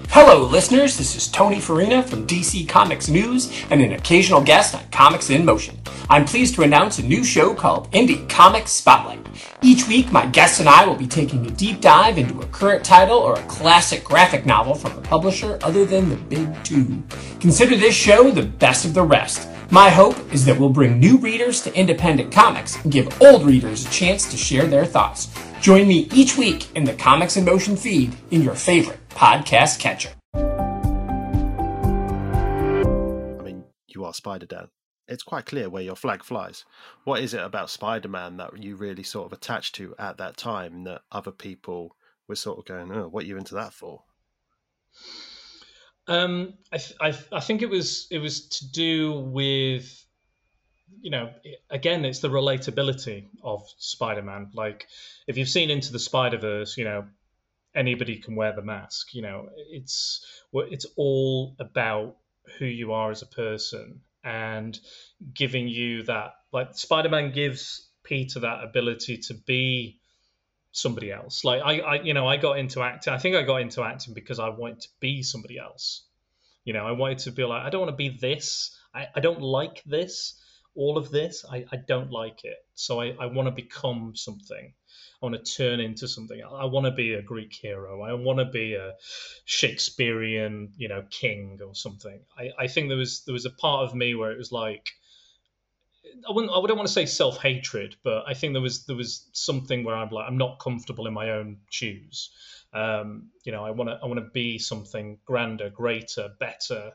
Hello, listeners. This is Tony Farina from DC Comics News and an occasional guest on Comics in Motion. I'm pleased to announce a new show called Indie Comics Spotlight. Each week, my guests and I will be taking a deep dive into a current title or a classic graphic novel from a publisher other than the big two. Consider this show the best of the rest. My hope is that we'll bring new readers to independent comics and give old readers a chance to share their thoughts. Join me each week in the Comics in Motion feed in your favorite podcast catcher. I mean, you are Spider Dan. It's quite clear where your flag flies. What is it about Spider Man that you really sort of attached to at that time that other people were sort of going, oh, what are you into that for? Um, I, th- I, th- I think it was it was to do with you know again it's the relatability of Spider-Man. Like if you've seen Into the Spider-Verse, you know anybody can wear the mask. You know it's it's all about who you are as a person and giving you that like Spider-Man gives Peter that ability to be somebody else. Like I, I, you know, I got into acting. I think I got into acting because I wanted to be somebody else. You know, I wanted to be like, I don't want to be this. I, I don't like this. All of this, I, I don't like it. So I, I want to become something. I want to turn into something. I want to be a Greek hero. I want to be a Shakespearean, you know, king or something. I, I think there was there was a part of me where it was like, I wouldn't I wouldn't want to say self hatred, but I think there was there was something where I'm like I'm not comfortable in my own shoes. Um, you know, I want to I want to be something grander, greater, better,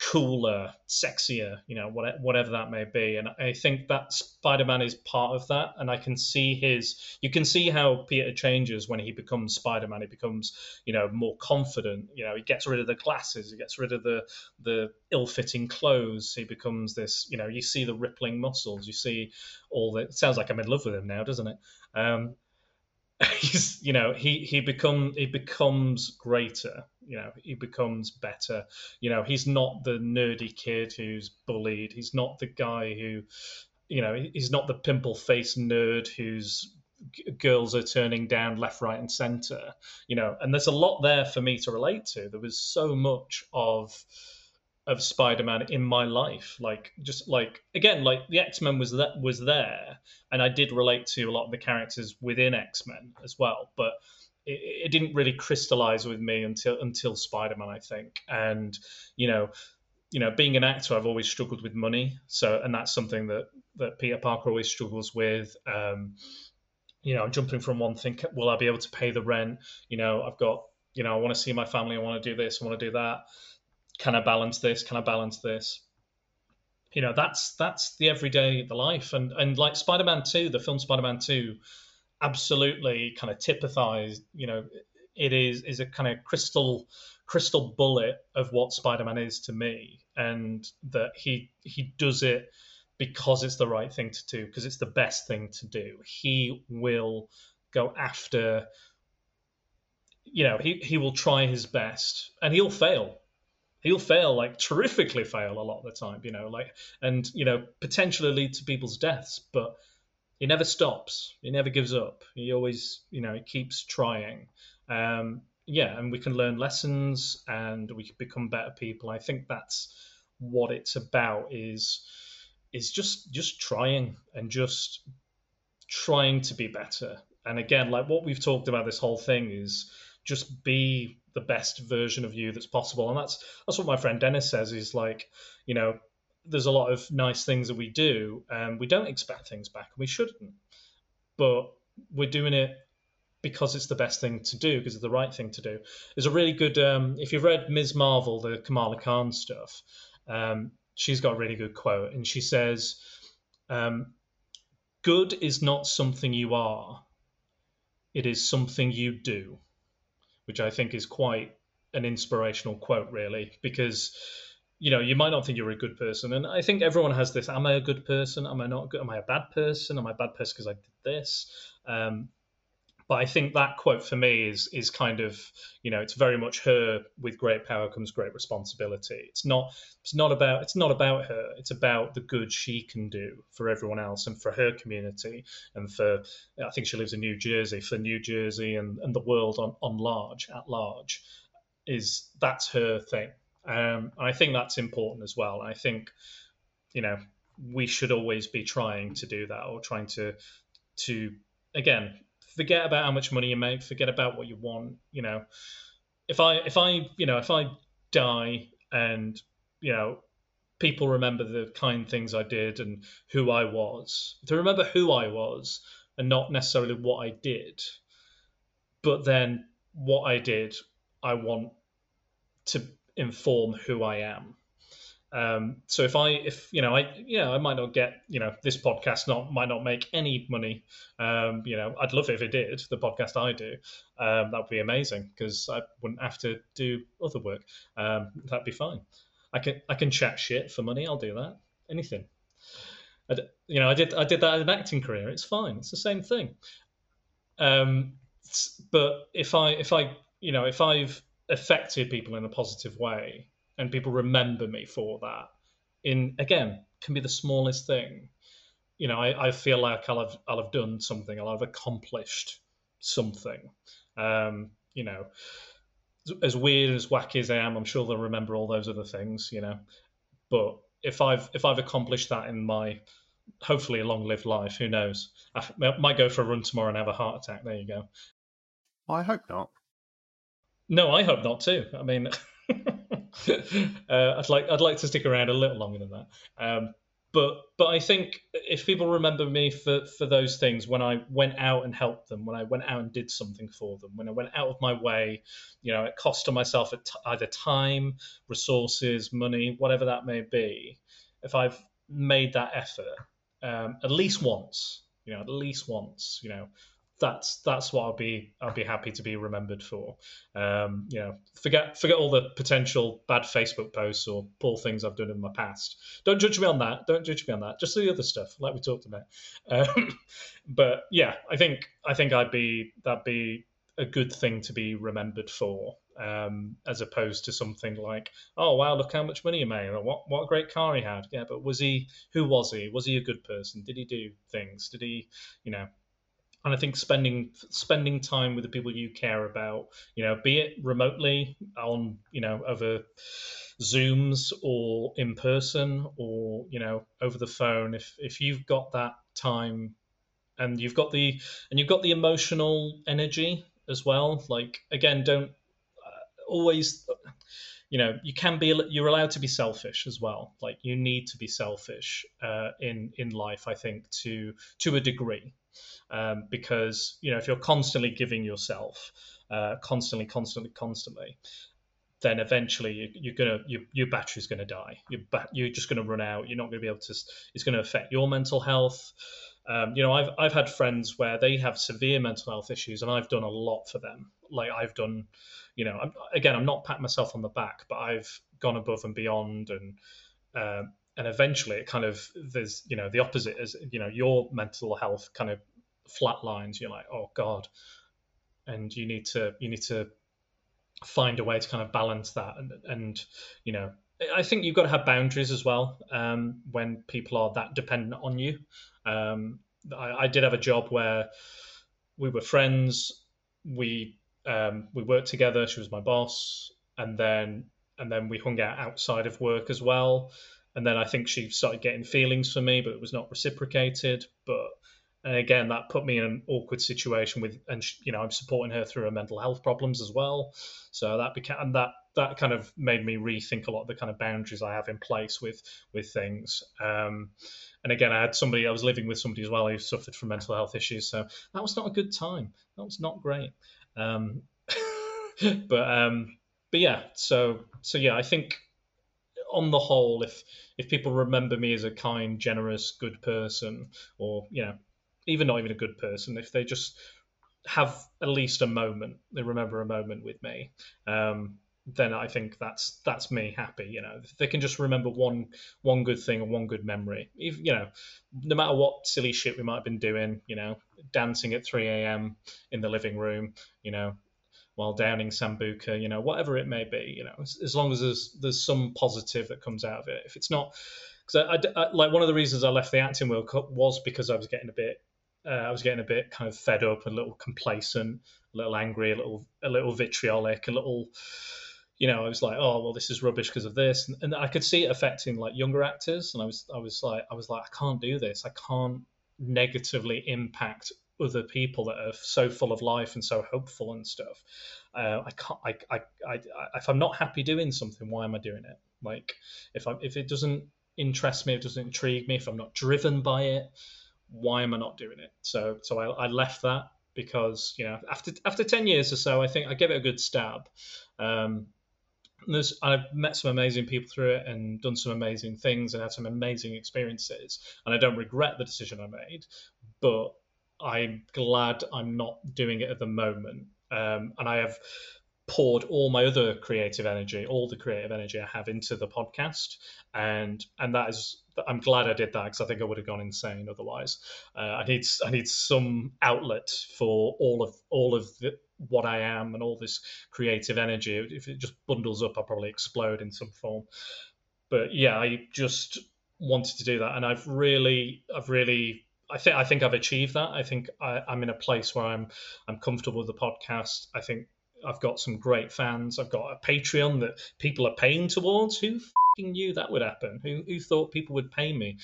cooler, sexier. You know, whatever, that may be. And I think that Spider Man is part of that. And I can see his. You can see how Peter changes when he becomes Spider Man. He becomes, you know, more confident. You know, he gets rid of the glasses. He gets rid of the the ill fitting clothes. He becomes this. You know, you see the rippling muscles. You see all that. Sounds like I'm in love with him now, doesn't it? Um, [LAUGHS] he's you know he he become he becomes greater you know he becomes better. You know he's not the nerdy kid who's bullied. He's not the guy who you know he's not the pimple faced nerd whose girls are turning down left right and center you know. And there's a lot there for me to relate to. There was so much of of Spider-Man in my life. Like just like again, like the X-Men was that was there, and I did relate to a lot of the characters within X-Men as well. But it, it didn't really crystallize with me until until Spider-Man, I think. And you know, you know, being an actor, I've always struggled with money. So, and that's something that that Peter Parker always struggles with. Um, you know, jumping from one thing, will I be able to pay the rent? You know, I've got, you know, I want to see my family, I want to do this, I want to do that can I balance this? Can I balance this? You know, that's that's the everyday the life, and and like Spider Man Two, the film Spider Man Two, absolutely kind of typifies. You know, it is is a kind of crystal crystal bullet of what Spider Man is to me, and that he he does it because it's the right thing to do, because it's the best thing to do. He will go after you know he, he will try his best and he'll fail he'll fail like terrifically fail a lot of the time you know like and you know potentially lead to people's deaths but he never stops. He never gives up. He always you know he keeps trying. Um yeah and we can learn lessons and we can become better people. I think that's what it's about is is just just trying and just trying to be better. And again like what we've talked about this whole thing is just be the best version of you that's possible. And that's that's what my friend Dennis says. Is like, you know, there's a lot of nice things that we do, and we don't expect things back, and we shouldn't. But we're doing it because it's the best thing to do, because it's the right thing to do. There's a really good, um, if you've read Ms. Marvel, the Kamala Khan stuff, um, she's got a really good quote, and she says, um, "Good is not something you are; it is something you do." Which I think is quite an inspirational quote, really, because you know you might not think you're a good person, and I think everyone has this: Am I a good person? Am I not good? Am I a bad person? Am I a bad person because I did this? Um, but I think that quote for me is is kind of you know it's very much her with great power comes great responsibility. It's not it's not about it's not about her. It's about the good she can do for everyone else and for her community and for I think she lives in New Jersey for New Jersey and, and the world on, on large at large is that's her thing. Um, I think that's important as well. I think you know we should always be trying to do that or trying to to again forget about how much money you make, forget about what you want. You know, if I if I you know if I die and you know people remember the kind things I did and who I was, to remember who I was and not necessarily what I did, but then what I did, I want to inform who I am. Um, so if I, if you know, I, you know, I might not get, you know, this podcast not might not make any money. Um, you know, I'd love it if it did. The podcast I do, um, that would be amazing because I wouldn't have to do other work. Um, that'd be fine. I can I can chat shit for money. I'll do that. Anything. I, you know, I did I did that in an acting career. It's fine. It's the same thing. Um, but if I if I you know if I've affected people in a positive way and people remember me for that. In again, can be the smallest thing. You know, I, I feel like I'll have I'll have done something. I'll have accomplished something. Um, you know, as weird as wacky as I am, I'm sure they'll remember all those other things. You know, but if I've if I've accomplished that in my hopefully a long-lived life, who knows? I might go for a run tomorrow and have a heart attack. There you go. I hope not. No, I hope not too. I mean. [LAUGHS] [LAUGHS] uh, I'd like I'd like to stick around a little longer than that. Um, but but I think if people remember me for for those things when I went out and helped them, when I went out and did something for them, when I went out of my way, you know, it cost to myself at either time, resources, money, whatever that may be. If I've made that effort um, at least once, you know, at least once, you know, that's that's what I'll be I'll be happy to be remembered for. Um, you know, forget forget all the potential bad Facebook posts or poor things I've done in my past. Don't judge me on that. Don't judge me on that. Just the other stuff, like we talked about. Um, [LAUGHS] but yeah, I think I think I'd be that'd be a good thing to be remembered for, um, as opposed to something like, oh wow, look how much money he made, or what what a great car he had. Yeah, but was he? Who was he? Was he a good person? Did he do things? Did he, you know? And I think spending spending time with the people you care about, you know, be it remotely on, you know, over Zooms or in person or you know over the phone, if if you've got that time and you've got the and you've got the emotional energy as well, like again, don't uh, always you know you can be you're allowed to be selfish as well. Like you need to be selfish uh, in in life i think to to a degree um, because you know if you're constantly giving yourself uh, constantly, constantly, constantly, then eventually you, are gonna your, your battery's gonna die. You're ba- you're just gonna run out. You're not gonna be able to. It's gonna affect your mental health. Um, you know, I've I've had friends where they have severe mental health issues, and I've done a lot for them. Like I've done, you know, I'm, again, I'm not patting myself on the back, but I've gone above and beyond, and uh, and eventually it kind of there's you know the opposite is you know your mental health kind of flat lines, you're like, oh god, and you need to you need to find a way to kind of balance that and and you know I think you've got to have boundaries as well um, when people are that dependent on you. Um, I, I, did have a job where we were friends. We um, we worked together. She was my boss, and then and then we hung out outside of work as well. And then I think she started getting feelings for me, but it was not reciprocated. But again, that put me in an awkward situation with, and you know, I'm supporting her through her mental health problems as well. So that became, and that that kind of made me rethink a lot of the kind of boundaries I have in place with with things. Um, and again, I had somebody, I was living with somebody as well who suffered from mental health issues, so that was not a good time. That was not great. Um, [LAUGHS] but um, but yeah, so so yeah, I think on the whole, if if people remember me as a kind, generous, good person, or you know, even not even a good person, if they just have at least a moment, they remember a moment with me, um, then I think that's that's me happy. You know, if they can just remember one one good thing and one good memory, if, you know, no matter what silly shit we might have been doing, you know, dancing at 3 a.m. in the living room, you know, while downing sambuca, you know, whatever it may be, you know, as, as long as there's there's some positive that comes out of it. If it's not, because I, I, like one of the reasons I left the acting World Cup was because I was getting a bit, uh, I was getting a bit kind of fed up, a little complacent, a little angry, a little a little vitriolic, a little, you know, I was like, oh well, this is rubbish because of this, and, and I could see it affecting like younger actors, and I was I was like I was like I can't do this, I can't negatively impact other people that are so full of life and so hopeful and stuff. Uh, I can't. I, I, I, if I'm not happy doing something, why am I doing it? Like, if I if it doesn't interest me, if it doesn't intrigue me, if I'm not driven by it, why am I not doing it? So, so I, I left that because you know after after ten years or so, I think I gave it a good stab. Um, there's, I've met some amazing people through it and done some amazing things and had some amazing experiences, and I don't regret the decision I made. But I'm glad I'm not doing it at the moment. Um, and I have poured all my other creative energy, all the creative energy I have into the podcast, and and that is I'm glad I did that because I think I would have gone insane otherwise. Uh, I need I need some outlet for all of all of the, what I am and all this creative energy. If it just bundles up, I'll probably explode in some form. But yeah, I just wanted to do that, and I've really I've really I think I think I've achieved that. I think I, am in a place where I'm I'm comfortable with the podcast. I think I've got some great fans. I've got a Patreon that people are paying towards. Who knew that would happen? Who who thought people would pay me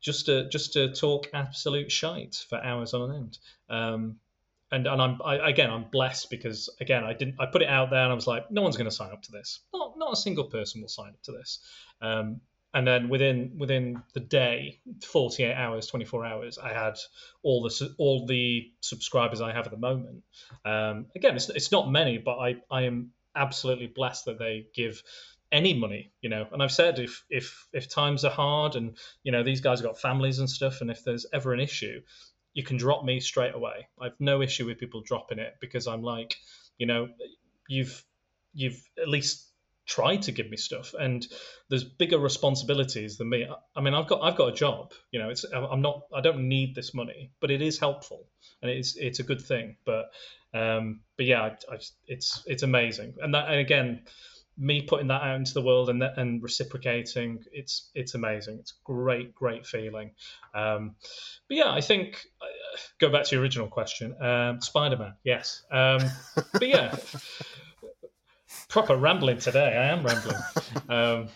just to just to talk absolute shite for hours on end? Um, and and I'm I, again I'm blessed because again I didn't I put it out there and I was like no one's going to sign up to this. Not not a single person will sign up to this. Um, and then within within the day 48 hours 24 hours i had all the all the subscribers i have at the moment. Um, again it's, it's not many but i i am absolutely blessed that they give any money you know. And i've said if if if times are hard and you know these guys have got families and stuff and if there's ever an issue you can drop me straight away. I've no issue with people dropping it because i'm like you know you've you've at least try to give me stuff and there's bigger responsibilities than me. I mean i've got i've got a job you know it's i'm not i don't need this money but it is helpful and it's it's a good thing but um but yeah I, I, it's it's amazing. And that and again me putting that out into the world and and reciprocating it's it's amazing. It's great great feeling. Um but yeah i think uh, go back to your original question um spider-man yes. Um but yeah proper rambling today. I am rambling. [LAUGHS] um,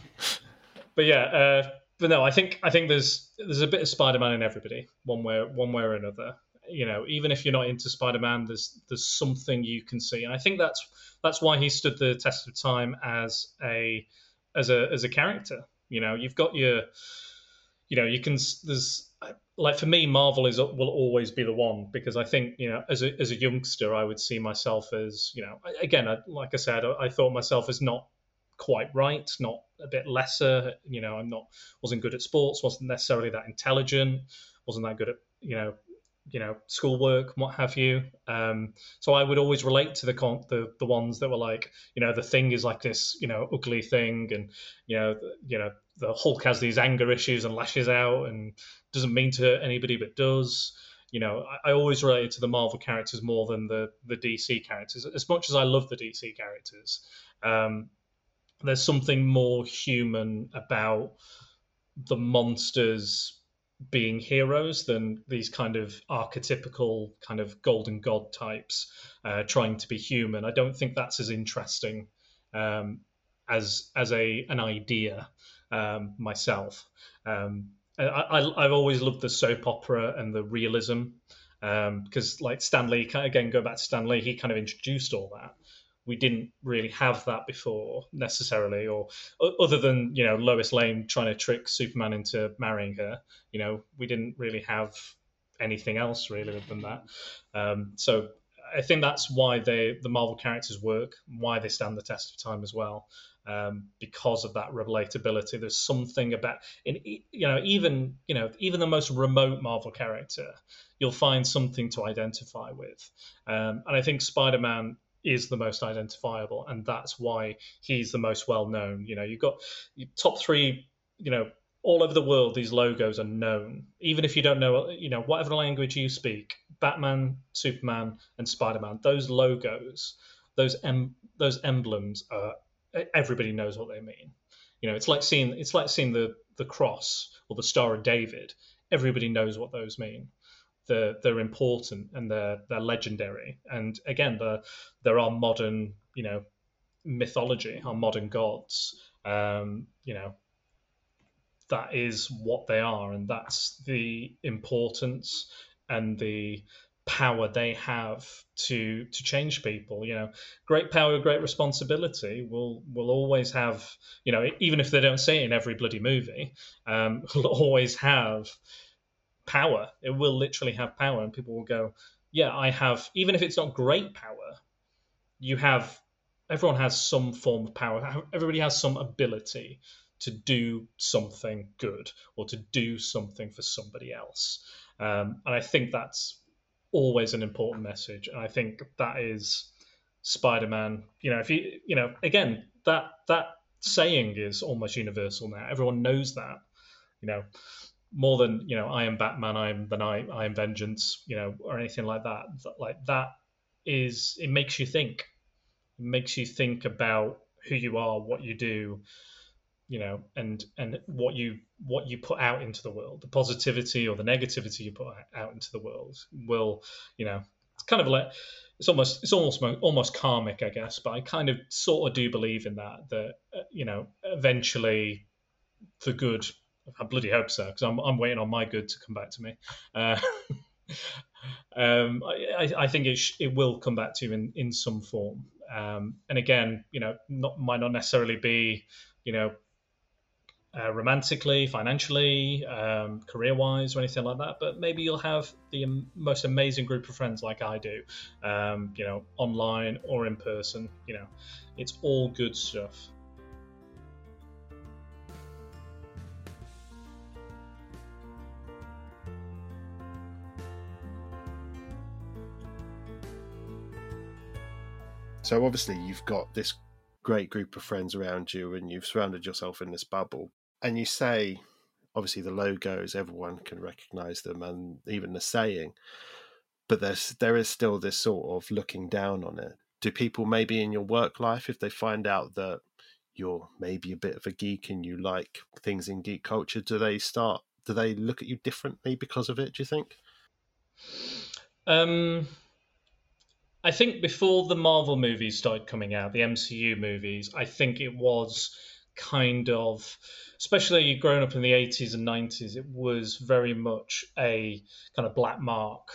but yeah, uh, but no, I think I think there's there's a bit of Spider-Man in everybody, one way one way or another. You know, even if you're not into Spider-Man, there's there's something you can see, and I think that's that's why he stood the test of time as a as a as a character. You know, you've got your, you know, you can there's like for me, Marvel is will always be the one because I think you know as a as a youngster, I would see myself as you know again, I, like I said, I, I, thought myself as not quite right, not a bit lesser. You know, I'm not wasn't good at sports, wasn't necessarily that intelligent, wasn't that good at you know you know schoolwork what have you um, so i would always relate to the, con- the the ones that were like you know the thing is like this you know ugly thing and you know you know the hulk has these anger issues and lashes out and doesn't mean to hurt anybody but does. You know I, I always related to the marvel characters more than the the dc characters as much as i love the dc characters. Um, there's something more human about the monsters being heroes than these kind of archetypical kind of golden god types uh, trying to be human. I don't think that's as interesting um, as as a an idea um, myself. Um, I, have always loved the soap opera and the realism because, um, like Stan Lee, again, go back to Stan Lee, he kind of introduced all that we didn't really have that before necessarily, or other than you know Lois Lane trying to trick Superman into marrying her. You know, we didn't really have anything else really than that. Um, so I think that's why they the Marvel characters work, why they stand the test of time as well, um, because of that relatability. There's something about in you know even you know even the most remote Marvel character, you'll find something to identify with, um, and I think Spider-Man is the most identifiable, and that's why he's the most well known. You know, you've got top three, you know, all over the world. These logos are known, even if you don't know, you know, whatever language you speak, Batman, Superman, and Spider Man. Those logos, those em- those emblems, are everybody knows what they mean. You know, it's like seeing it's like seeing the the cross or the Star of David. Everybody knows what those mean. They're they're important and they're they're legendary. And again, there are modern you know mythology, our modern gods. Um, you know, that is what they are, and that's the importance and the power they have to to change people you know. Great power great responsibility will will always have you know even if they don't say it in every bloody movie um [LAUGHS] will always have power. It will literally have power and people will go yeah i have even if it's not great power you have everyone has some form of power. Everybody has some ability to do something good or to do something for somebody else. Um, and i think that's always an important message, and I think that is Spider-Man. You know, if you you know, again, that that saying is almost universal now. Everyone knows that. You know, more than you know, I am Batman, I am the Night, I am Vengeance, you know, or anything like that. Like that is it makes you think. It makes you think about who you are, what you do, you know, and and what you what you put out into the world, the positivity or the negativity you put out into the world will, you know, it's kind of like it's almost it's almost almost karmic, I guess. But I kind of sort of do believe in that that uh, you know eventually the good. I bloody hope so because I'm I'm waiting on my good to come back to me. Uh, [LAUGHS] um, I, I think it sh- it will come back to you in in some form. Um, and again, you know, not might not necessarily be you know uh, romantically, financially, um, career wise, or anything like that. But maybe you'll have the most amazing group of friends like I do, um, you know, online or in person. You know, it's all good stuff. So obviously you've got this great group of friends around you and you've surrounded yourself in this bubble and you say, obviously the logos, everyone can recognize them, and even the saying, but there's there is still this sort of looking down on it. Do people maybe in your work life, if they find out that you're maybe a bit of a geek and you like things in geek culture, do they start? Do they look at you differently because of it? Do you think? Um, I think before the Marvel movies started coming out, the MCU movies, I think it was kind of especially growing up in the 80s and 90s it was very much a kind of black mark.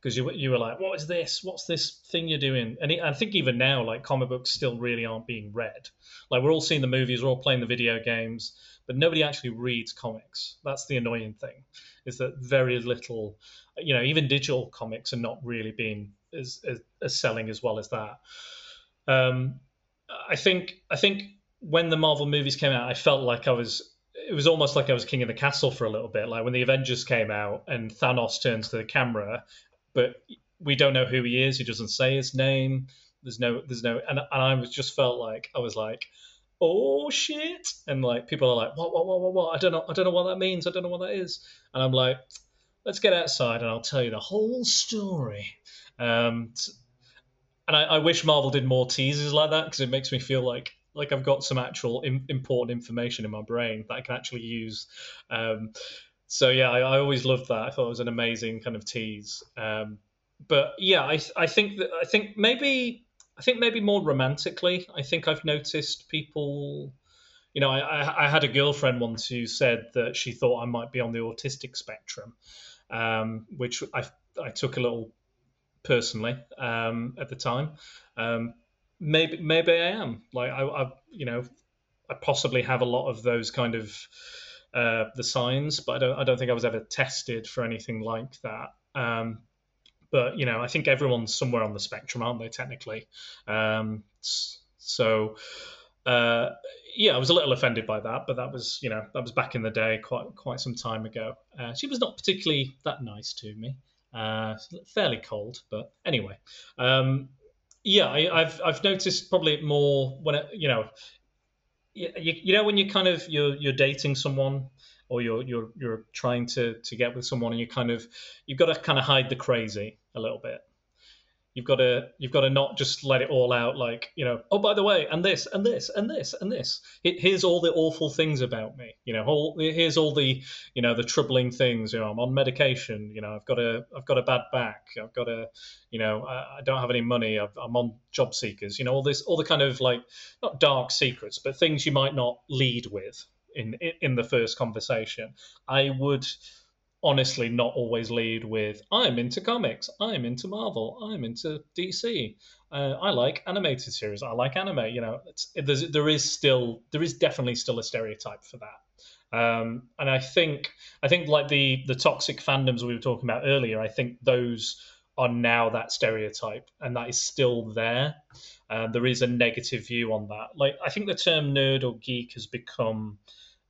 Because you, you were like what is this? What's this thing you're doing? And it, i think even now like comic books still really aren't being read. Like we're all seeing the movies we're all playing the video games but nobody actually reads comics. That's the annoying thing is that very little you know even digital comics are not really being as, as, as selling as well as that. Um, i think i think when the Marvel movies came out, I felt like I was. It was almost like I was king of the castle for a little bit. Like when the Avengers came out and Thanos turns to the camera, but we don't know who he is. He doesn't say his name. There's no. There's no. And, and I was just felt like I was like, oh shit, and like people are like, what, what, what, what, what? I don't know. I don't know what that means. I don't know what that is. And I'm like, let's get outside and I'll tell you the whole story. Um, and I, I wish Marvel did more teasers like that because it makes me feel like like I've got some actual Im- important information in my brain that I can actually use. Um, so yeah, I, I, always loved that. I thought it was an amazing kind of tease. Um, but yeah, I I think that I think maybe I think maybe more romantically. I think I've noticed people. You know, I, I had a girlfriend once who said that she thought I might be on the autistic spectrum, um, which I I took a little personally um, at the time. Um, maybe maybe I am. Like I, I you know, I possibly have a lot of those kind of uh, the signs, but I don't I don't think I was ever tested for anything like that. Um, but you know, I think everyone's somewhere on the spectrum, aren't they? Technically, um, so. Uh, yeah, I was a little offended by that, but that was, you know, that was back in the day, quite quite some time ago. Uh, she was not particularly that nice to me, uh, fairly cold, but anyway. Um, yeah, I, have I've noticed probably more when it, you know, you, you know when you kind of you're you're dating someone or you're you're you're trying to to get with someone and you kind of you've got to kind of hide the crazy a little bit you've got to you've got to not just let it all out like you know oh by the way and this and this and this and this. Here's all the awful things about me you know all, here's all the you know the troubling things you know i'm on medication you know i've got a i've got a bad back i've got a you know i, I don't have any money i am on job seekers you know all this all the kind of like not dark secrets but things you might not lead with in in the first conversation. I would honestly not always lead with I'm into comics, I'm into Marvel, I'm into DC. Uh, I like animated series. I like anime. You know, there's, there is still there is definitely still a stereotype for that. Um, and I think I think like the the toxic fandoms we were talking about earlier. I think those are now that stereotype, and that is still there. Uh, there is a negative view on that. Like I think the term nerd or geek has become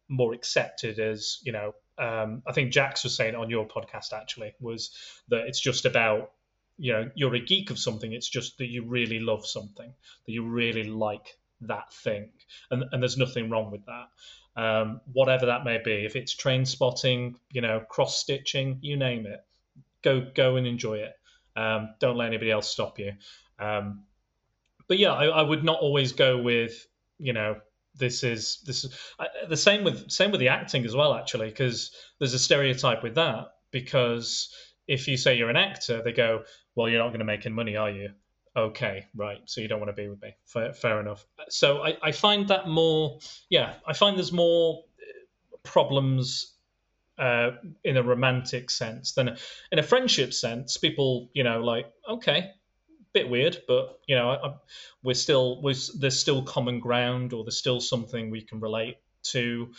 more accepted as you know um, I think Jax was saying on your podcast actually was that it's just about you know you're a geek of something. It's just that you really love something, that you really like that thing, and and there's nothing wrong with that. Um, whatever that may be, if it's train spotting, you know, cross stitching, you name it, go go and enjoy it. Um, don't let anybody else stop you. Um, but yeah, I, I would not always go with you know this is this is uh, the same with same with the acting as well actually because there's a stereotype with that because if you say you're an actor they go well you're not going to make any money are you? Okay right so you don't want to be with me. Fair, fair enough. So I, I find that more yeah i find there's more problems uh, in a romantic sense than in a friendship sense people you know like okay bit weird, but you know, I, we're still we're, there's still common ground, or there's still something we can relate to,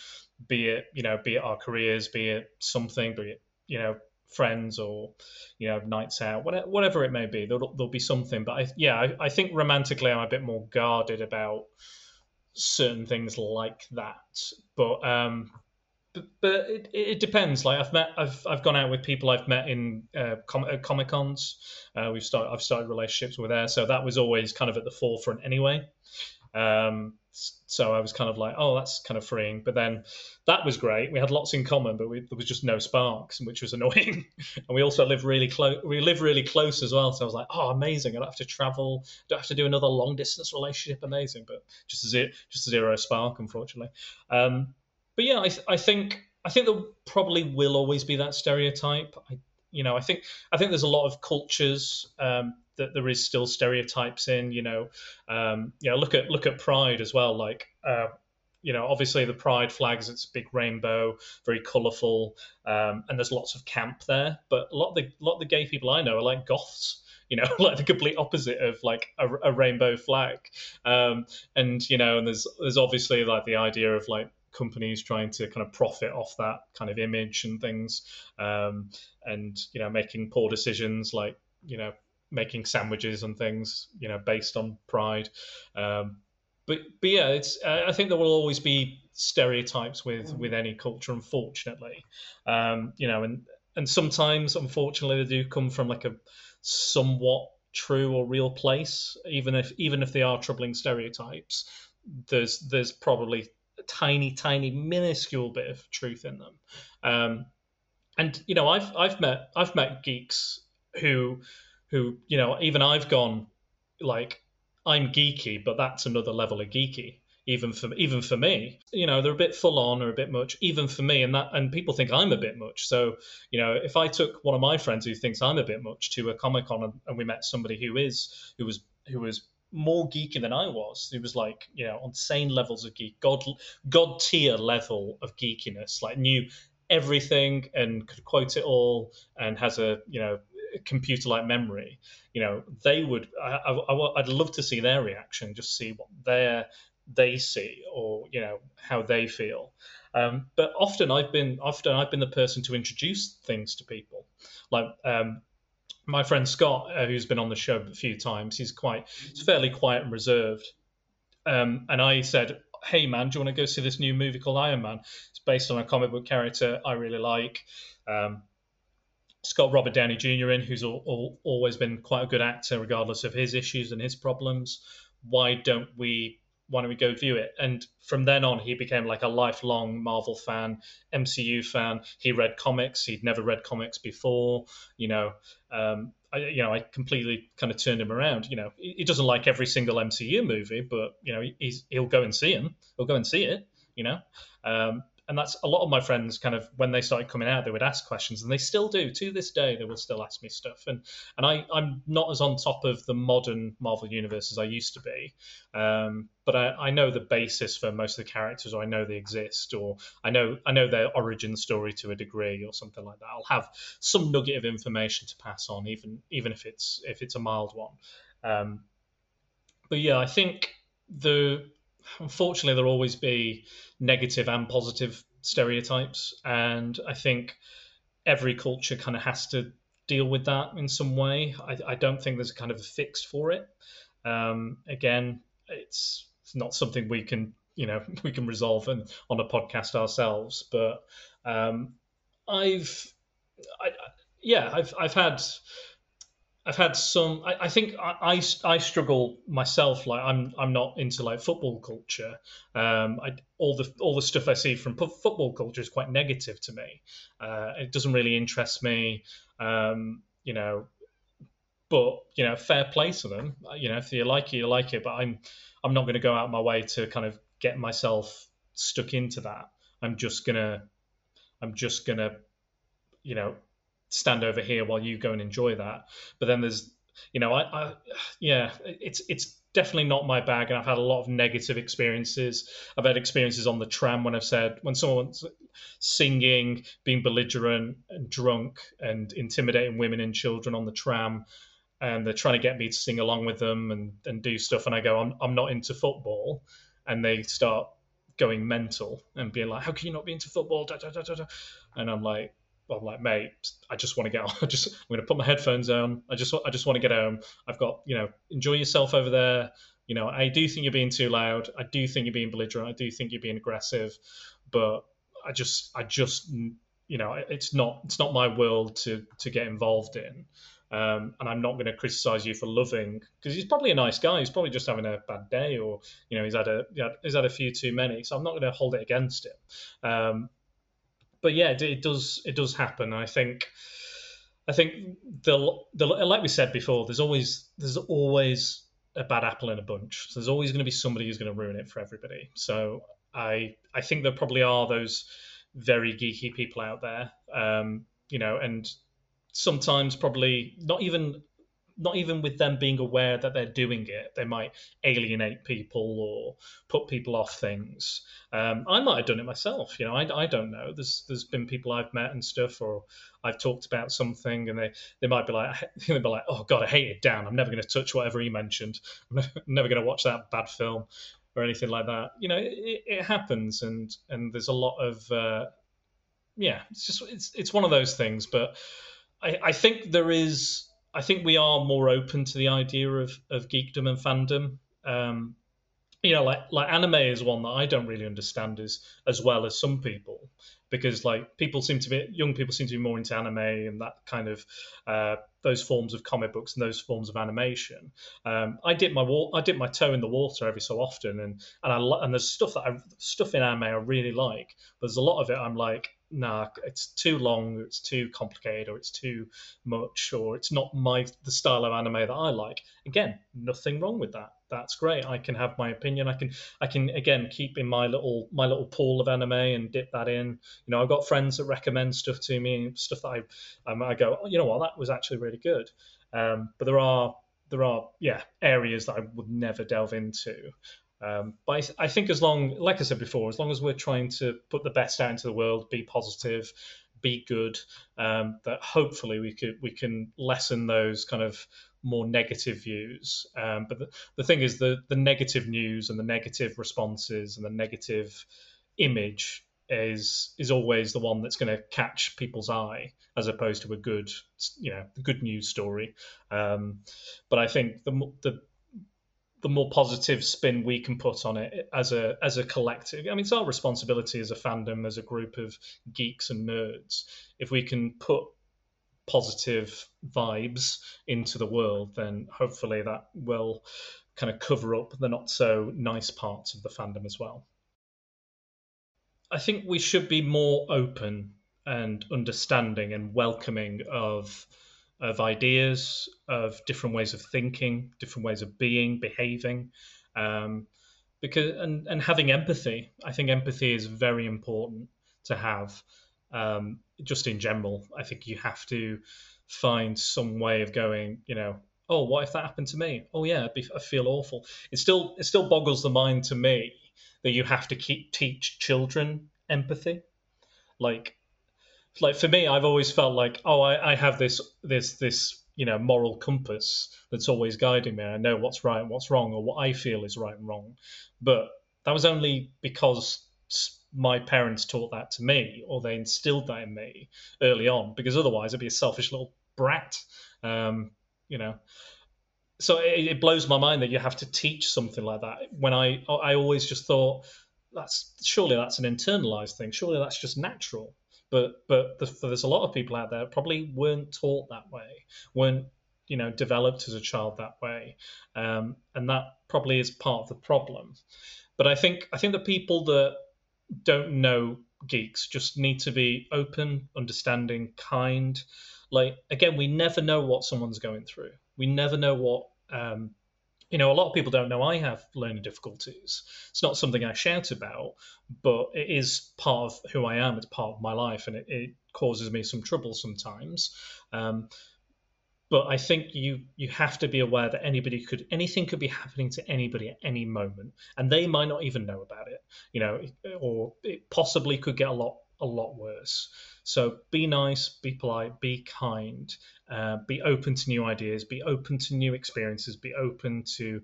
be it you know, be it our careers, be it something, be it you know, friends or you know, nights out, whatever, whatever it may be. There'll, there'll be something, but I, yeah, I, I think romantically, I'm a bit more guarded about certain things like that, but um, but, it, it depends. Like I've met, I've I've gone out with people I've met in uh, com- comic cons. Uh, we've started, I've started relationships with there, so that was always kind of at the forefront anyway. Um, so I was kind of like, oh, that's kind of freeing. But then that was great. We had lots in common, but we, there was just no sparks, which was [LAUGHS] annoying. and we also live really close. We live really close as well. So I was like, oh, amazing! I don't have to travel. I Don't have to do another long distance relationship. Amazing, but just zero, just a zero spark, unfortunately. Um, but yeah, I, th- I think I think there probably will always be that stereotype. I, you know, I think I think there's a lot of cultures um, that there is still stereotypes in. You know, um, look at look at Pride as well. Like, uh, you know, obviously the Pride flags, it's big rainbow, very colourful, um, and there's lots of camp there. But a lot of the lot of the gay people I know are like goths [LAUGHS] you know, [LAUGHS] like the complete opposite of like a, a rainbow flag. Um, and you know, and there's there's obviously like the idea of like companies trying to kind of profit off that kind of image and things, um, and you know making poor decisions like you know making sandwiches and things you know based on pride. Um, but but yeah, it's I think there will always be stereotypes with with any culture, unfortunately. Um, you know, and and sometimes unfortunately they do come from like a somewhat true or real place, even if even if they are troubling stereotypes. There's there's probably tiny, tiny, minuscule bit of truth in them. Um, and you know, I've I've met I've met geeks who who you know even I've gone like I'm geeky, but that's another level of geeky. Even for even for me, you know, they're a bit full on or a bit much. Even for me, and that and people think I'm a bit much. So you know, if I took one of my friends who thinks I'm a bit much to a comic con and, and we met somebody who is who was who was more geeky than I was. He was like, you know, on insane levels of geek, god god tier level of geekiness. Like knew everything and could quote it all and has a you know computer like memory. You know, they would. I, I, I'd love to see their reaction, just see what their they see or you know how they feel. Um, but often I've been often I've been the person to introduce things to people. Like um, my friend Scott, uh, who's been on the show a few times, he's quite, he's fairly quiet and reserved. Um, and I said, "Hey man, do you want to go see this new movie called Iron Man? It's based on a comic book character I really like. Um, it's got Robert Downey Jr. in, who's all, all, always been quite a good actor, regardless of his issues and his problems. Why don't we why don't we go view it? And from then on, he became like a lifelong Marvel fan, MCU fan. He read comics. He'd never read comics before. You know, um, I, you know, I completely kind of turned him around. You know, he, he doesn't like every single MCU movie, but you know, he's he'll go and see him. He'll go and see it. You know, um, and that's a lot of my friends kind of when they started coming out they would ask questions and they still do. To this day they will still ask me stuff. And and I, i'm not as on top of the modern marvel universe as i used to be. Um, but I, I know the basis for most of the characters or i know they exist or i know i know their origin story to a degree or something like that. I'll have some nugget of information to pass on even even if it's if it's a mild one. Um, but yeah i think the unfortunately there'll always be negative and positive stereotypes and i think every culture kind of has to deal with that in some way. I, I don't think there's a kind of a fix for it. Um, again it's, it's not something we can you know [LAUGHS] we can resolve on, on a podcast ourselves but um, i've I, yeah i've i've had I've had some. I, I think I, I, I struggle myself. Like I'm I'm not into like football culture. Um, I, all the all the stuff I see from football culture is quite negative to me. Uh, it doesn't really interest me. Um, you know, but you know, fair play to them. You know, if you like it, you like it. But I'm I'm not going to go out my way to kind of get myself stuck into that. I'm just gonna I'm just gonna you know stand over here while you go and enjoy that. But then there's, you know, I, I yeah, it's it's definitely not my bag, and I've had a lot of negative experiences. I've had experiences on the tram when I've said when someone's singing, being belligerent and drunk, and intimidating women and children on the tram. And they're trying to get me to sing along with them and, and do stuff. And I go, I'm, I'm not into football. And they start going mental and being like, How can you not be into football? Da, da, da, and I'm like, I'm like, mate, I just want to get. [LAUGHS] I just, I'm going to put my headphones on. I just, I just want to get home. I've got, you know, enjoy yourself over there. You know, I do think you're being too loud. I do think you're being belligerent. I do think you're being aggressive, but I just, I just, you know, it's not, it's not my world to to get involved in. Um, and I'm not going to criticize you for loving because he's probably a nice guy. He's probably just having a bad day, or you know, he's had a he's had a few too many. So I'm not going to hold it against him. Um, but yeah, it, it, does it does happen. I think I think the the like we said before, there's always there's always a bad apple in a bunch. So there's always going to be somebody who's going to ruin it for everybody. So I I think there probably are those very geeky people out there, um, you know, and sometimes probably not even not even with them being aware that they're doing it, they might alienate people or put people off things. Um, I might have done it myself. You know, I, I don't know. There's there's been people I've met and stuff, or I've talked about something, and they, they might be like, [LAUGHS] they be like, oh god, I hate it. Dan. I'm never going to touch whatever he mentioned. [LAUGHS] I'm never going to watch that bad film or anything like that. You know, it, it happens, and and there's a lot of uh, yeah. It's just it's it's one of those things, but I, I think there is I think we are more open to the idea of, of geekdom and fandom. Um, you know, like like anime is one that I don't really understand as as well as some people because like people seem to be young people seem to be more into anime and that kind of uh, those forms of comic books and those forms of animation. Um, I dip my wa- I dip my toe in the water every so often, and and I and there's stuff that I stuff in anime I really like, but there's a lot of it I'm like nah, it's too long, it's too complicated, or it's too much, or it's not my the style of anime that I like. Again, nothing wrong with that. That's great. I can have my opinion. I can I can again keep in my little my little pool of anime and dip that in. You know, I've got friends that recommend stuff to me, stuff that I um, I go, oh, you know what, that was actually really good. Um, but there are there are yeah areas that I would never delve into. Um, but I, I, think as long, like I said before, as long as we're trying to put the best out into the world, be positive, be good, um, that hopefully we could we can lessen those kind of more negative views. Um, but the, the thing is, the the negative news and the negative responses and the negative image is is always the one that's going to catch people's eye as opposed to a good you know good news story um, but i think the the the more positive spin we can put on it as a as a collective. I mean, it's our responsibility as a fandom, as a group of geeks and nerds. If we can put positive vibes into the world, then hopefully that will kind of cover up the not so nice parts of the fandom as well. I think we should be more open and understanding and welcoming of of ideas, of different ways of thinking, different ways of being, behaving, um, because and and having empathy. I think empathy is very important to have. Um, just in general, I think you have to find some way of going. You know, oh, what if that happened to me? Oh yeah, be, I feel awful. It still it still boggles the mind to me that you have to keep teach children empathy. Like like for me, I've always felt like, oh, I, I have this this this you know moral compass that's always guiding me. I know what's right and what's wrong, or what I feel is right and wrong. But that was only because my parents taught that to me, or they instilled that in me early on. Because otherwise, I'd be a selfish little brat. Um, you know. So it, it blows my mind that you have to teach something like that. When I I always just thought that's surely that's an internalized thing. Surely that's just natural but but the, there's a lot of people out there probably weren't taught that way, weren't you know developed as a child that way, um, and that probably is part of the problem. But I think I think the people that don't know geeks just need to be open, understanding, kind. Like again, we never know what someone's going through. We never know what um, you know, a lot of people don't know I have learning difficulties. It's not something I shout about, but it is part of who I am. It's part of my life, and it, it causes me some trouble sometimes. Um, but I think you you have to be aware that anybody could anything could be happening to anybody at any moment, and they might not even know about it. You know, or it possibly could get a lot a lot worse. So be nice, be polite, be kind, uh, be open to new ideas, be open to new experiences, be open to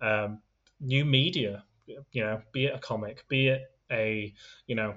um, new media. You know, be it a comic, be it a you know.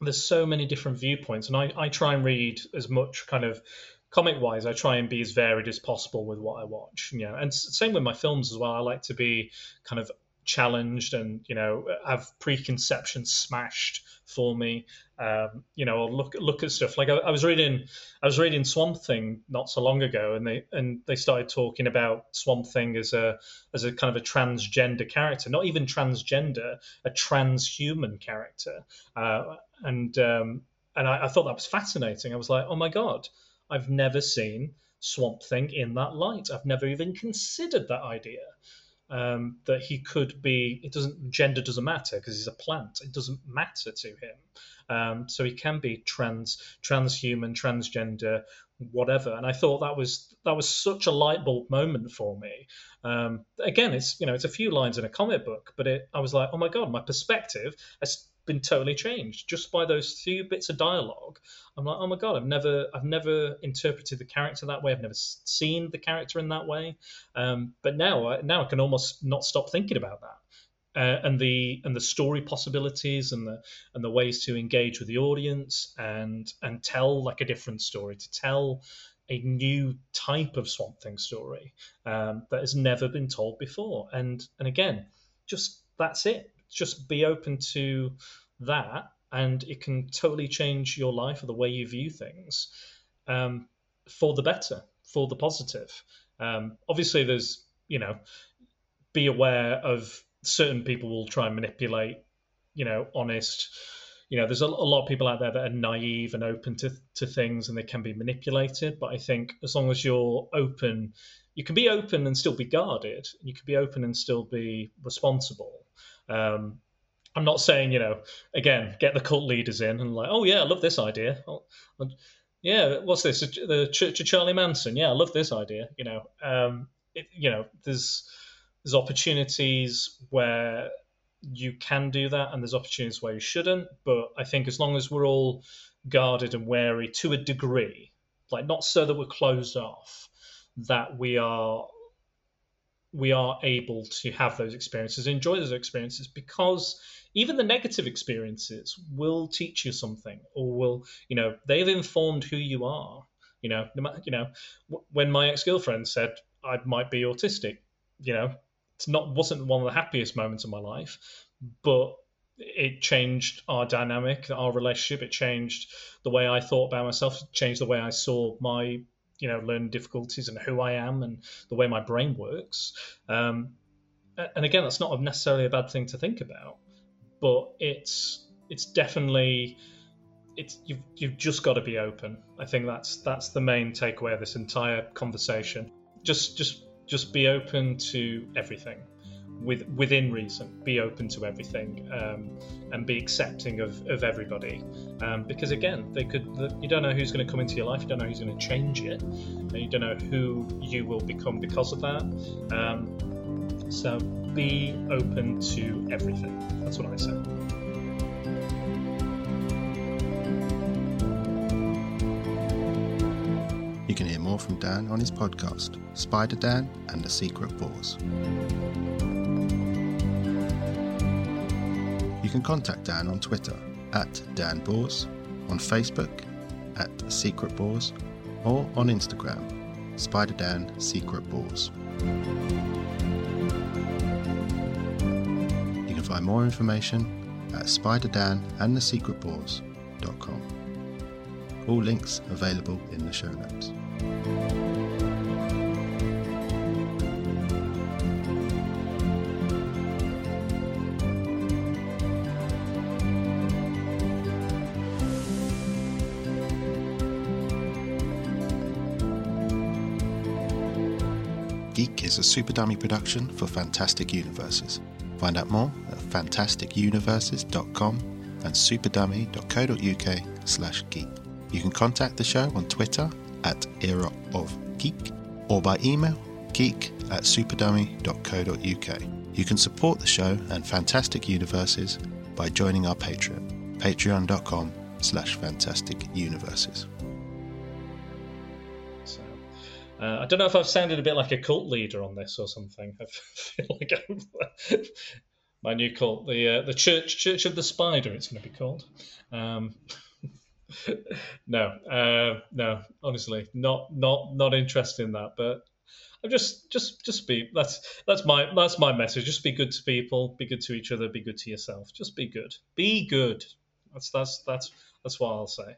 There's so many different viewpoints, and I, I try and read as much kind of comic wise, I try and be as varied as possible with what I watch. You know, and same with my films as well. I like to be kind of challenged and you know have preconceptions smashed for me. Um, you know or look look at stuff. Like I, I, was reading I was reading Swamp Thing not so long ago and they and they started talking about Swamp Thing as a as a kind of a transgender character not even transgender a transhuman character. Uh, and um, and I, I thought that was fascinating. I was like oh my god I've never seen Swamp Thing in that light. I've never even considered that idea um, that he could be. It doesn't gender doesn't matter because he's a plant. It doesn't matter to him. Um, so he can be trans, transhuman, transgender, whatever. And I thought that was that was such a light bulb moment for me. Um, again, it's you know it's a few lines in a comic book, but it, I was like, oh my god, my perspective has been totally changed just by those few bits of dialogue. I'm like, oh my god, I've never, I've never interpreted the character that way. I've never seen the character in that way. Um, but now, now I can almost not stop thinking about that. Uh, and the and the story possibilities and the and the ways to engage with the audience and and tell like a different story to tell a new type of Swamp Thing story um, that has never been told before. And and again, just that's it just be open to that, and it can totally change your life or the way you view things um, for the better, for the positive. Um, obviously, there's you know, be aware of certain people will try and manipulate, you know, honest. You know, there's a, a lot of people out there that are naive and open to to things, and they can be manipulated. But I think as long as you're open, you can be open and still be guarded. You can be open and still be responsible. Um, I'm not saying, you know, again, get the cult leaders in and like, oh yeah, I love this idea. Oh, yeah, what's this? The Church of Charlie Manson. Yeah, I love this idea. You know, um, it, you know, there's there's opportunities where you can do that, and there's opportunities where you shouldn't. But I think as long as we're all guarded and wary to a degree, like not so that we're closed off, that we are we are able to have those experiences, enjoy those experiences, because even the negative experiences will teach you something, or will, you know, they've informed who you are. You know, you know, when my ex girlfriend said I might be autistic, you know, it's not wasn't one of the happiest moments of my life, but it changed our dynamic, our relationship. It changed the way I thought about myself. It changed the way I saw my you know learning difficulties and who I am and the way my brain works. Um, and again, that's not necessarily a bad thing to think about, but it's it's definitely it's you've you've just got to be open. I think that's that's the main takeaway of this entire conversation. Just just just be open to everything with within reason be open to everything um, and be accepting of, of everybody. Um, because again they could you don't know who's going to come into your life you don't know who's going to change it and you don't know who you will become because of that. Um, so be open to everything. That's what i say more from Dan on his podcast, Spider Dan and the Secret Boars. You can contact Dan on Twitter at Dan Boars, on Facebook at Secret Boars, or on Instagram, Spider Dan Secret Boars. You can find more information at spiderdanandthesecretboars.com. All links available in the show notes. Geek is a Super Dummy production for Fantastic Universes. Find out more at fantasticuniverses.com and superdummy.co.uk slash geek. You can contact the show on Twitter at Era of Geek or by email geek at superdummy.co.uk. You can support the show and Fantastic Universes by joining our Patreon, patreon.com slash fantastic universes. Uh, I don't know if I've sounded a bit like a cult leader on this or something. [LAUGHS] I feel like I'm, [LAUGHS] my new cult, the uh, the Church Church of the Spider, it's going to be called. Um, [LAUGHS] no, uh, no, honestly, not not not interested in that. But I'm just just just be that's that's my that's my message. Just be good to people, be good to each other, be good to yourself. Just be good, be good. That's that's that's that's what I'll say.